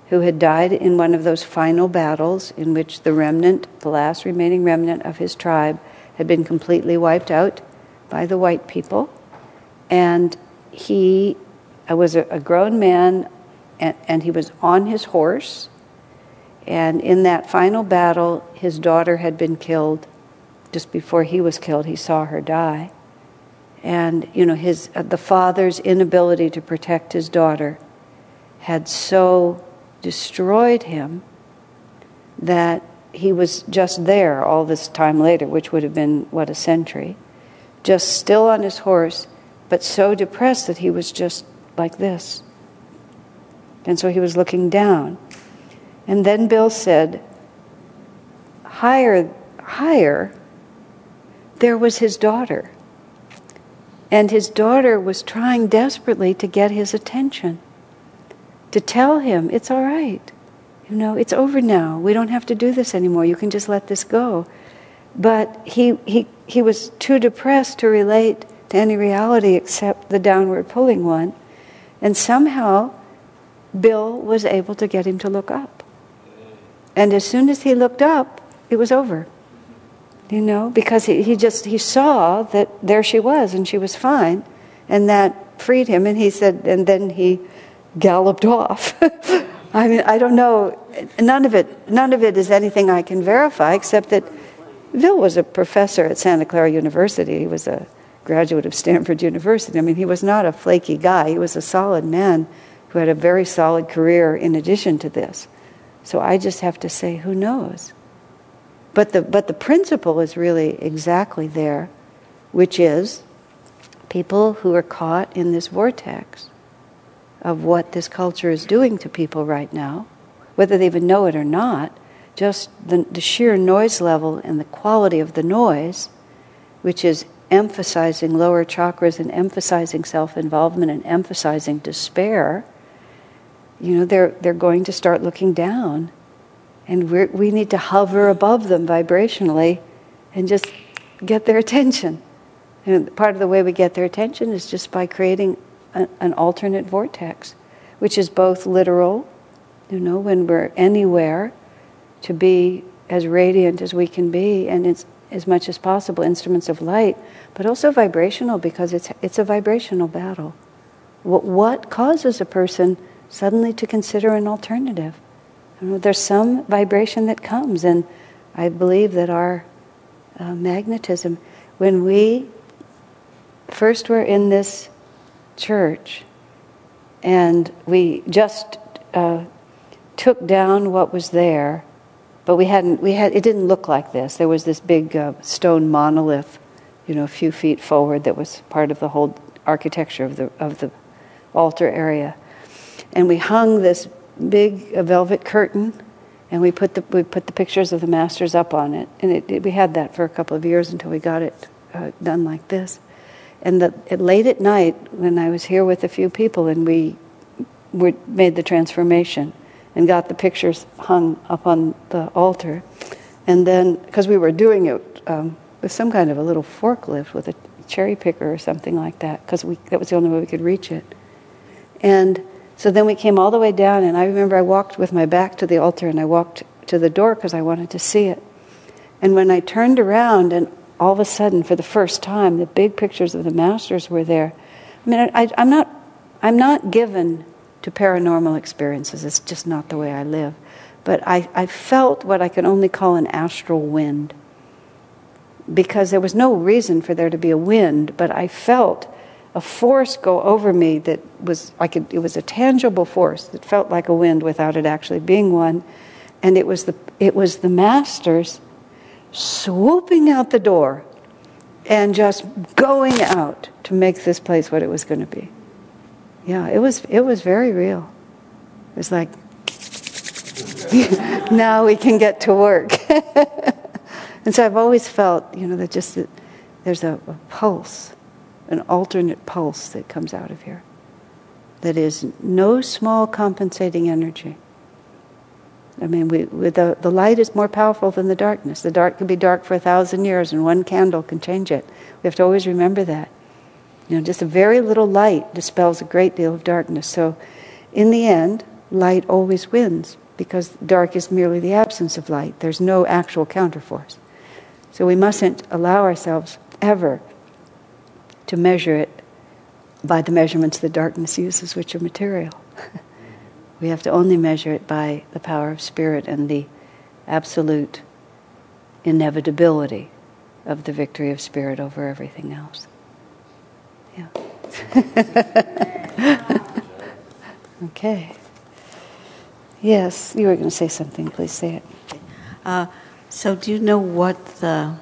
who had died in one of those final battles in which the remnant, the last remaining remnant of his tribe, had been completely wiped out by the white people. And he was a, grown man, and, and he was on his horse. And in that final battle, his daughter had been killed. Just before he was killed, he saw her die and you know his uh, the father's inability to protect his daughter had so destroyed him that he was just there all this time later which would have been what a century just still on his horse but so depressed that he was just like this and so he was looking down and then bill said higher higher there was his daughter and his daughter was trying desperately to get his attention, to tell him, it's all right. You know, it's over now. We don't have to do this anymore. You can just let this go. But he, he, he was too depressed to relate to any reality except the downward pulling one. And somehow, Bill was able to get him to look up. And as soon as he looked up, it was over you know, because he, he just he saw that there she was and she was fine, and that freed him. And he said, and then he galloped off. I mean, I don't know. None of it, none of it is anything I can verify, except that Bill was a professor at Santa Clara University. He was a graduate of Stanford University. I mean, he was not a flaky guy. He was a solid man who had a very solid career in addition to this. So I just have to say, who knows? But the, but the principle is really exactly there, which is people who are caught in this vortex of what this culture is doing to people right now, whether they even know it or not, just the, the sheer noise level and the quality of the noise, which is emphasizing lower chakras and emphasizing self involvement and emphasizing despair, you know, they're, they're going to start looking down. And we we need to hover above them vibrationally and just get their attention. And part of the way we get their attention is just by creating a, an alternate vortex, which is both literal, you know, when we're anywhere, to be as radiant as we can be, and it's as much as possible instruments of light, but also vibrational because it's it's a vibrational battle. What, what causes a person suddenly to consider an alternative? There's some vibration that comes, and I believe that our uh, magnetism, when we first were in this church, and we just uh, took down what was there, but we hadn't. We had. It didn't look like this. There was this big uh, stone monolith, you know, a few feet forward that was part of the whole architecture of the of the altar area, and we hung this big velvet curtain, and we put the we put the pictures of the masters up on it, and it, it, we had that for a couple of years until we got it uh, done like this. And the, late at night, when I was here with a few people, and we made the transformation and got the pictures hung up on the altar, and then because we were doing it um, with some kind of a little forklift with a cherry picker or something like that, because that was the only way we could reach it, and so then we came all the way down, and I remember I walked with my back to the altar, and I walked to the door because I wanted to see it. And when I turned around, and all of a sudden, for the first time, the big pictures of the masters were there. I mean, I, am not, I'm not given to paranormal experiences. It's just not the way I live. But I, I felt what I can only call an astral wind, because there was no reason for there to be a wind, but I felt a force go over me that was like a, it was a tangible force that felt like a wind without it actually being one, and it was the it was the masters swooping out the door and just going out to make this place what it was going to be. Yeah, it was it was very real. It was like now we can get to work. and so I've always felt, you know, that just there's a, a pulse an alternate pulse that comes out of here that is no small compensating energy. I mean, we, the, the light is more powerful than the darkness. The dark can be dark for a thousand years, and one candle can change it. We have to always remember that. You know, just a very little light dispels a great deal of darkness. So, in the end, light always wins because dark is merely the absence of light. There's no actual counterforce. So, we mustn't allow ourselves ever to measure it by the measurements the darkness uses, which are material. we have to only measure it by the power of spirit and the absolute inevitability of the victory of spirit over everything else. Yeah. okay. Yes, you were going to say something. Please say it. Uh, so, do you know what the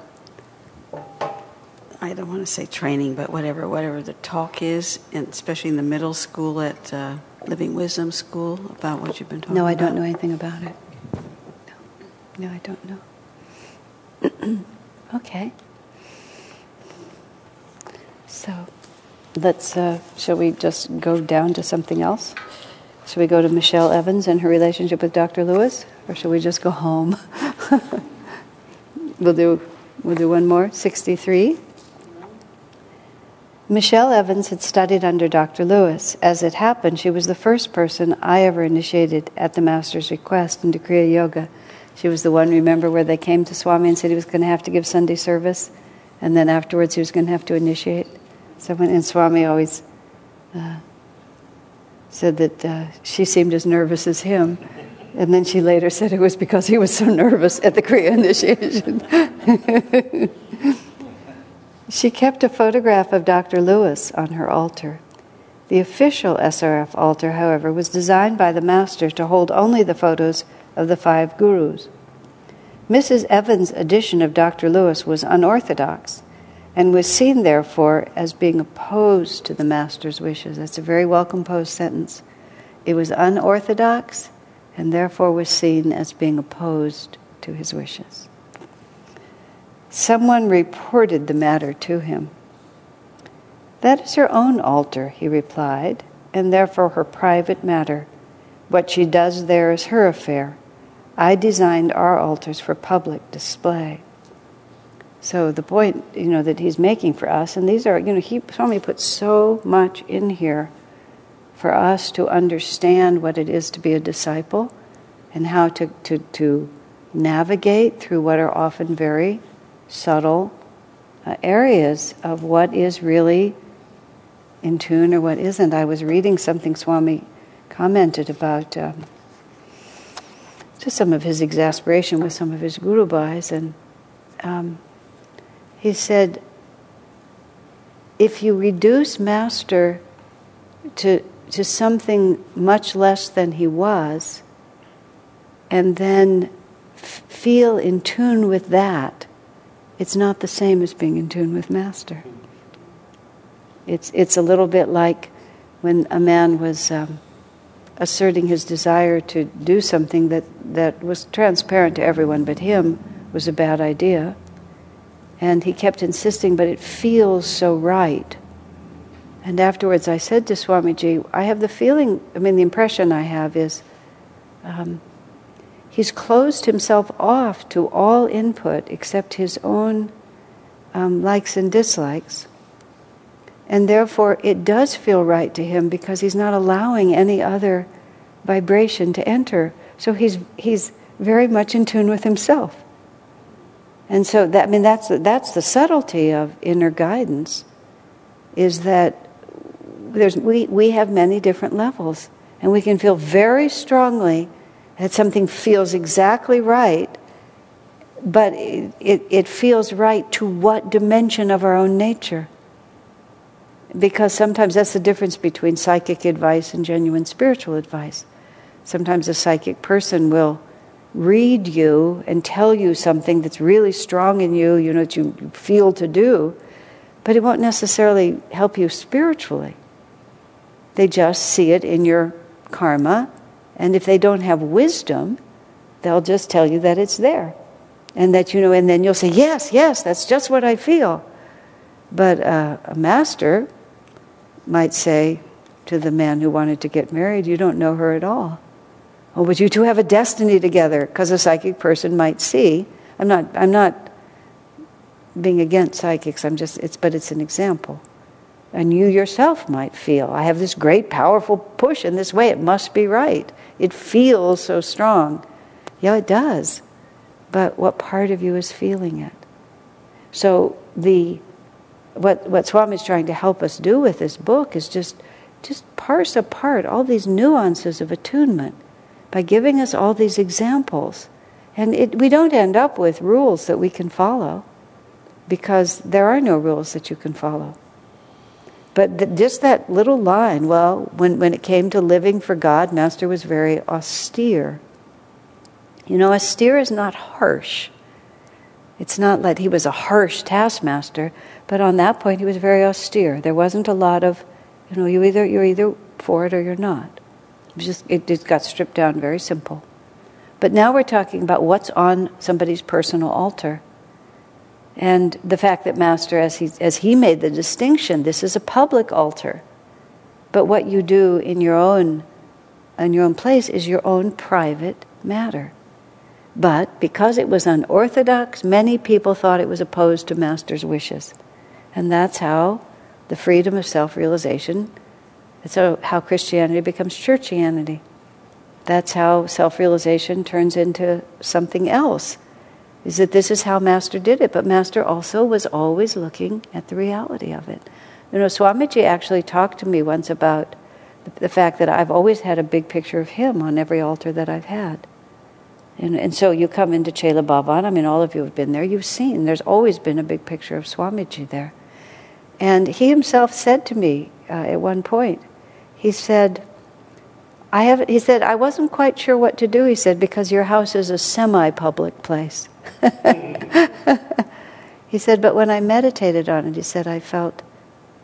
I don't want to say training, but whatever, whatever the talk is, and especially in the middle school at uh, Living Wisdom School about what you've been talking about? No, I don't know anything about it. No, no I don't know. okay. So, let's, uh, shall we just go down to something else? Shall we go to Michelle Evans and her relationship with Dr. Lewis? Or shall we just go home? we'll do, we'll do one more, 63. Michelle Evans had studied under Dr. Lewis. As it happened, she was the first person I ever initiated at the Master's request into Kriya Yoga. She was the one, remember, where they came to Swami and said he was going to have to give Sunday service, and then afterwards he was going to have to initiate. Someone, and Swami always uh, said that uh, she seemed as nervous as him. And then she later said it was because he was so nervous at the Kriya initiation. She kept a photograph of Dr. Lewis on her altar. The official SRF altar, however, was designed by the master to hold only the photos of the five gurus. Mrs. Evans' edition of Dr. Lewis was unorthodox and was seen, therefore, as being opposed to the master's wishes. That's a very well composed sentence. It was unorthodox and therefore was seen as being opposed to his wishes. Someone reported the matter to him. That is her own altar, he replied, and therefore her private matter. What she does there is her affair. I designed our altars for public display. So the point, you know, that he's making for us, and these are, you know, he Swami put so much in here for us to understand what it is to be a disciple and how to, to, to navigate through what are often very subtle uh, areas of what is really in tune or what isn't. I was reading something Swami commented about um, just some of his exasperation with some of his guru bhais, and um, he said, if you reduce Master to, to something much less than he was, and then f- feel in tune with that, it's not the same as being in tune with Master. It's, it's a little bit like when a man was um, asserting his desire to do something that, that was transparent to everyone but him was a bad idea. And he kept insisting, but it feels so right. And afterwards, I said to Swamiji, I have the feeling, I mean, the impression I have is um, he's closed himself off to all input except his own um, likes and dislikes. And therefore, it does feel right to him because he's not allowing any other vibration to enter. So he's, he's very much in tune with himself. And so that I mean that's that's the subtlety of inner guidance, is that there's we, we have many different levels, and we can feel very strongly that something feels exactly right, but it, it, it feels right to what dimension of our own nature because sometimes that's the difference between psychic advice and genuine spiritual advice. Sometimes a psychic person will read you and tell you something that's really strong in you, you know, that you feel to do, but it won't necessarily help you spiritually. They just see it in your karma, and if they don't have wisdom, they'll just tell you that it's there. And that, you know, and then you'll say, Yes, yes, that's just what I feel. But uh, a master might say to the man who wanted to get married, You don't know her at all. Oh, but you two have a destiny together, because a psychic person might see. I'm not, I'm not being against psychics, I'm just, it's, but it's an example. And you yourself might feel, I have this great, powerful push in this way, it must be right. It feels so strong. Yeah, it does. But what part of you is feeling it? So the what, what Swami is trying to help us do with this book is just, just parse apart all these nuances of attunement by giving us all these examples. And it, we don't end up with rules that we can follow because there are no rules that you can follow. But just that little line, well, when, when it came to living for God, Master was very austere. You know, austere is not harsh. It's not that he was a harsh taskmaster, but on that point, he was very austere. There wasn't a lot of, you know, you either you're either for it or you're not. It just it just got stripped down very simple. But now we're talking about what's on somebody's personal altar. And the fact that Master, as he, as he made the distinction, this is a public altar. But what you do in your own in your own place is your own private matter. But because it was unorthodox, many people thought it was opposed to Master's wishes. And that's how the freedom of self realization, that's how Christianity becomes churchianity. That's how self realization turns into something else. Is that this is how Master did it, but Master also was always looking at the reality of it. You know, Swamiji actually talked to me once about the fact that I've always had a big picture of him on every altar that I've had. And, and so you come into Chela Bhavan, I mean, all of you have been there, you've seen, there's always been a big picture of Swamiji there. And he himself said to me uh, at one point, he said, I have, he said, I wasn't quite sure what to do, he said, because your house is a semi public place. he said, but when I meditated on it, he said, I felt,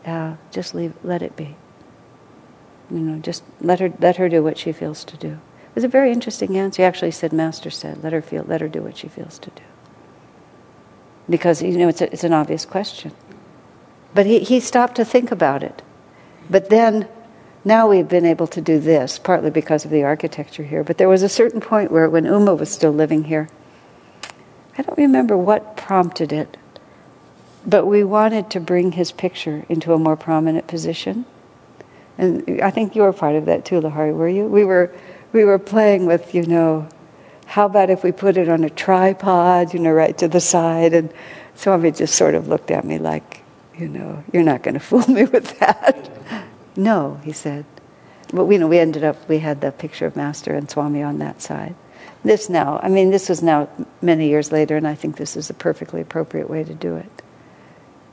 uh, just leave, let it be. You know, just let her, let her do what she feels to do. It was a very interesting answer. He actually said, Master said, let her feel, let her do what she feels to do. Because, you know, it's, a, it's an obvious question. But he, he stopped to think about it. But then Now we've been able to do this, partly because of the architecture here. But there was a certain point where, when Uma was still living here, I don't remember what prompted it, but we wanted to bring his picture into a more prominent position. And I think you were part of that too, Lahari, were you? We were, we were playing with, you know, how about if we put it on a tripod, you know, right to the side? And Swami just sort of looked at me like, you know, you're not going to fool me with that. no, he said. But we, you know, we ended up, we had the picture of Master and Swami on that side. This now, I mean, this was now many years later, and I think this is a perfectly appropriate way to do it.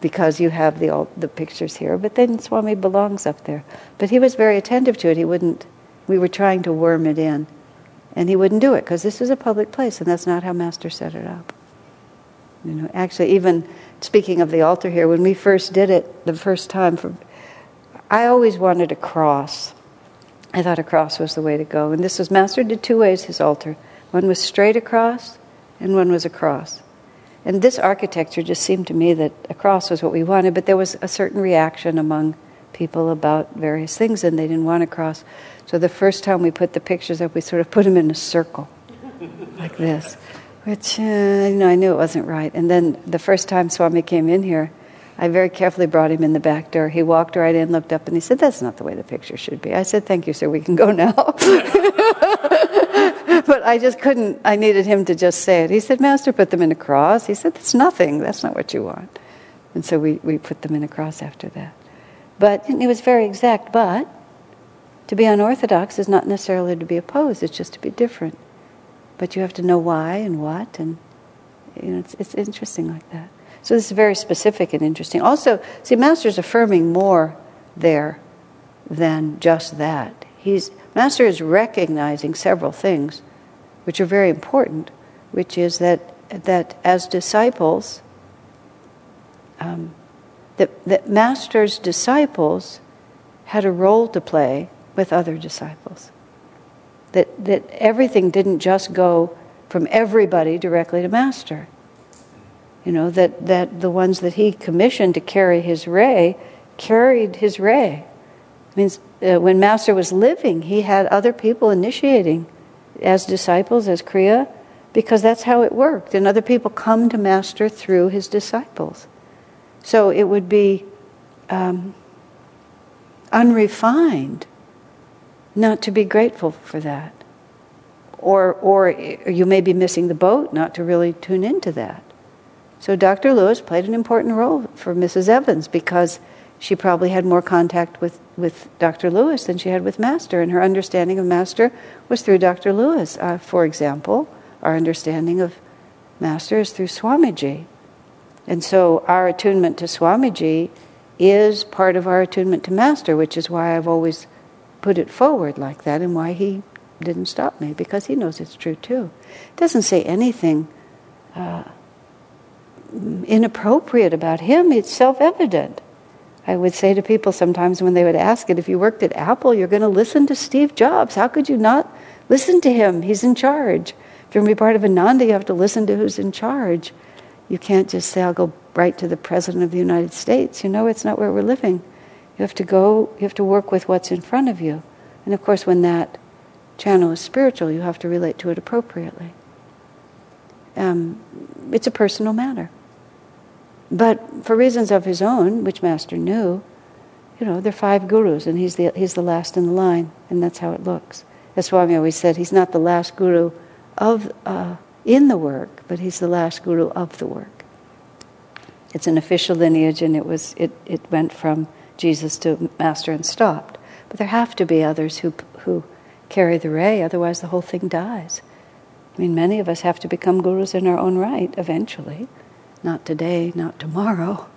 Because you have the, all, the pictures here, but then Swami belongs up there. But he was very attentive to it. He wouldn't, we were trying to worm it in. And he wouldn't do it because this is a public place, and that's not how Master set it up. You know, actually, even speaking of the altar here, when we first did it the first time, for, I always wanted a cross. I thought a cross was the way to go. And this was Master did two ways his altar. One was straight across, and one was a cross. And this architecture just seemed to me that a cross was what we wanted, but there was a certain reaction among people about various things, and they didn't want a cross. So the first time we put the pictures up, we sort of put them in a circle, like this, which, uh, you know, I knew it wasn't right. And then the first time Swami came in here, I very carefully brought him in the back door. He walked right in, looked up, and he said, That's not the way the picture should be. I said, Thank you, sir, we can go now. but I just couldn't, I needed him to just say it. He said, Master, put them in a cross. He said, That's nothing. That's not what you want. And so we, we put them in a cross after that. But it was very exact. But to be unorthodox is not necessarily to be opposed, it's just to be different. But you have to know why and what, and you know, it's, it's interesting like that. So this is very specific and interesting. Also, see, Master's affirming more there than just that. He's Master is recognizing several things which are very important, which is that, that as disciples, um, that, that Master's disciples had a role to play with other disciples. That, that everything didn't just go from everybody directly to Master. You know, that, that the ones that he commissioned to carry his ray carried his ray. It means uh, when Master was living, he had other people initiating as disciples, as Kriya, because that's how it worked. And other people come to Master through his disciples. So it would be um, unrefined not to be grateful for that. Or, or you may be missing the boat not to really tune into that. So Dr. Lewis played an important role for Mrs. Evans because she probably had more contact with, with Dr. Lewis than she had with Master, and her understanding of Master was through Dr. Lewis. Uh, for example, our understanding of Master is through Swamiji. And so our attunement to Swamiji is part of our attunement to Master, which is why I've always put it forward like that and why he didn't stop me, because he knows it's true too. It doesn't say anything uh, inappropriate about him, it's self evident. I would say to people sometimes when they would ask it, if you worked at Apple, you're going to listen to Steve Jobs. How could you not listen to him? He's in charge. If you're going to be part of Ananda, you have to listen to who's in charge. You can't just say, I'll go right to the President of the United States. You know, it's not where we're living. You have to go, you have to work with what's in front of you. And of course, when that channel is spiritual, you have to relate to it appropriately. Um, it's a personal matter. But for reasons of his own, which Master knew, you know, there are five gurus, and he's the, he's the last in the line, and that's how it looks. As Swami always said, he's not the last guru of, uh, in the work, but he's the last guru of the work. It's an official lineage, and it, was, it, it went from Jesus to Master and stopped. But there have to be others who, who carry the ray, otherwise, the whole thing dies. I mean, many of us have to become gurus in our own right eventually. Not today, not tomorrow,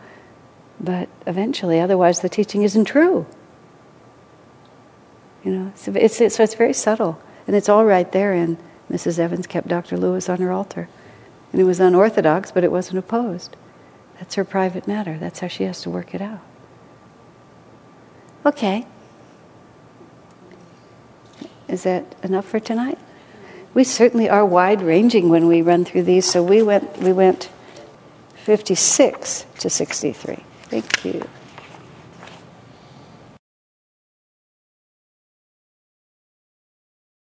but eventually, otherwise, the teaching isn't true. You know, so it's, it's, so it's very subtle. And it's all right there And Mrs. Evans kept Dr. Lewis on her altar. And it was unorthodox, but it wasn't opposed. That's her private matter. That's how she has to work it out. Okay. Is that enough for tonight? We certainly are wide ranging when we run through these, so we went we went 56 to 63. Thank you.